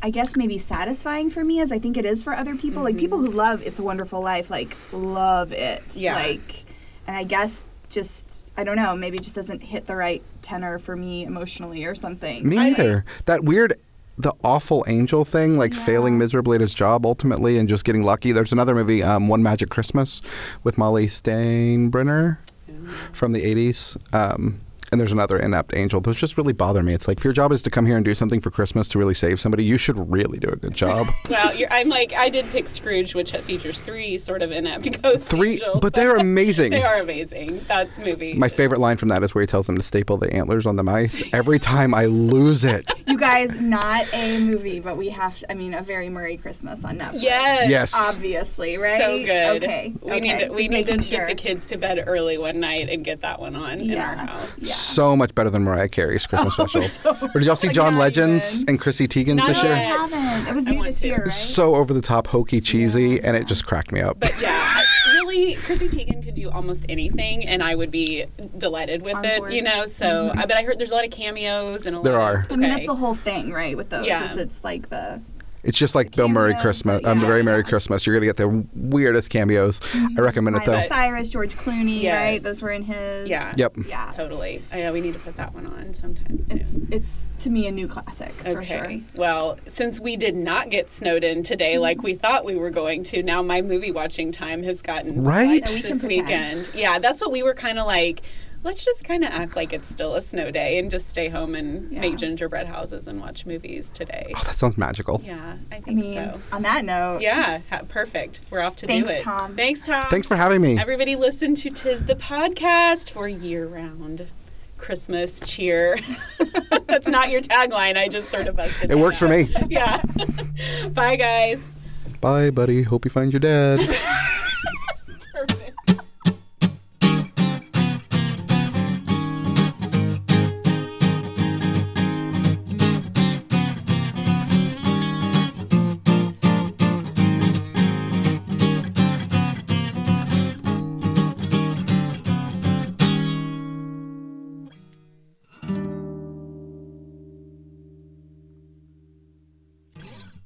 I guess maybe satisfying for me as I think it is for other people. Like people mm-hmm. who love It's a Wonderful Life, like love it. Yeah. Like, and I guess just I don't know. Maybe it just doesn't hit the right tenor for me emotionally or something. Me neither. that weird, the awful angel thing, like failing miserably at his job ultimately and just getting lucky. There's another movie, um, One Magic Christmas, with Molly Steenburgen from the 80s. Um, and there's another inept angel. Those just really bother me. It's like if your job is to come here and do something for Christmas to really save somebody, you should really do a good job. Well, you're, I'm like I did pick Scrooge, which features three sort of inept ghost Three, angels. but they're amazing. they are amazing. That movie. My favorite line from that is where he tells them to staple the antlers on the mice. Every time I lose it. You guys, not a movie, but we have. I mean, a very Murray Christmas on Netflix. Yes. Yes. Obviously, right? So good. Okay. We okay. need to, we just need to making get the kids to bed early one night and get that one on in our house. Yeah. So much better than Mariah Carey's Christmas oh, special. or did y'all see John not Legends even. and Chrissy Teigen's Not this I year? yet. haven't. It was new this to. year, right? So over the top, hokey, cheesy, and it just cracked me up. But yeah, I, really, Chrissy Teigen could do almost anything, and I would be delighted with On it. board. You know, so mm-hmm. I but I heard there's a lot of cameos and a There lot are. Of, I mean, that's the whole thing, right? With those, Yeah. it's like the It's just like Bill Murray Christmas. but Um, yeah. Very Merry Christmas. You're gonna get the weirdest cameos. I recommend it Miley though. Cyrus, George Clooney, Yes. right? Those were in his. yeah. Yep. Yeah. Totally. Oh, yeah, we need to put that one on sometime soon. It's it's to me a new classic for Okay. sure. Well, since we did not get snowed in today like we thought we were going to, now my movie watching time has gotten Right? sliced Yeah, we can this weekend. Yeah, that's what we were kind of like. Let's just kind of act like it's still a snow day and just stay home and Yeah. make gingerbread houses and watch movies today. Oh, that sounds magical. Yeah, I I think mean, so. on that note, Yeah, ha- perfect. We're off to Thanks, do it. Thom. Thanks, Thom. Thanks for having me. Everybody listen to Tis the Podcast for year round Christmas cheer. That's not your tagline. I just sort of busted It works for me. Yeah. Bye, guys. Bye, buddy. Hope you find your dad.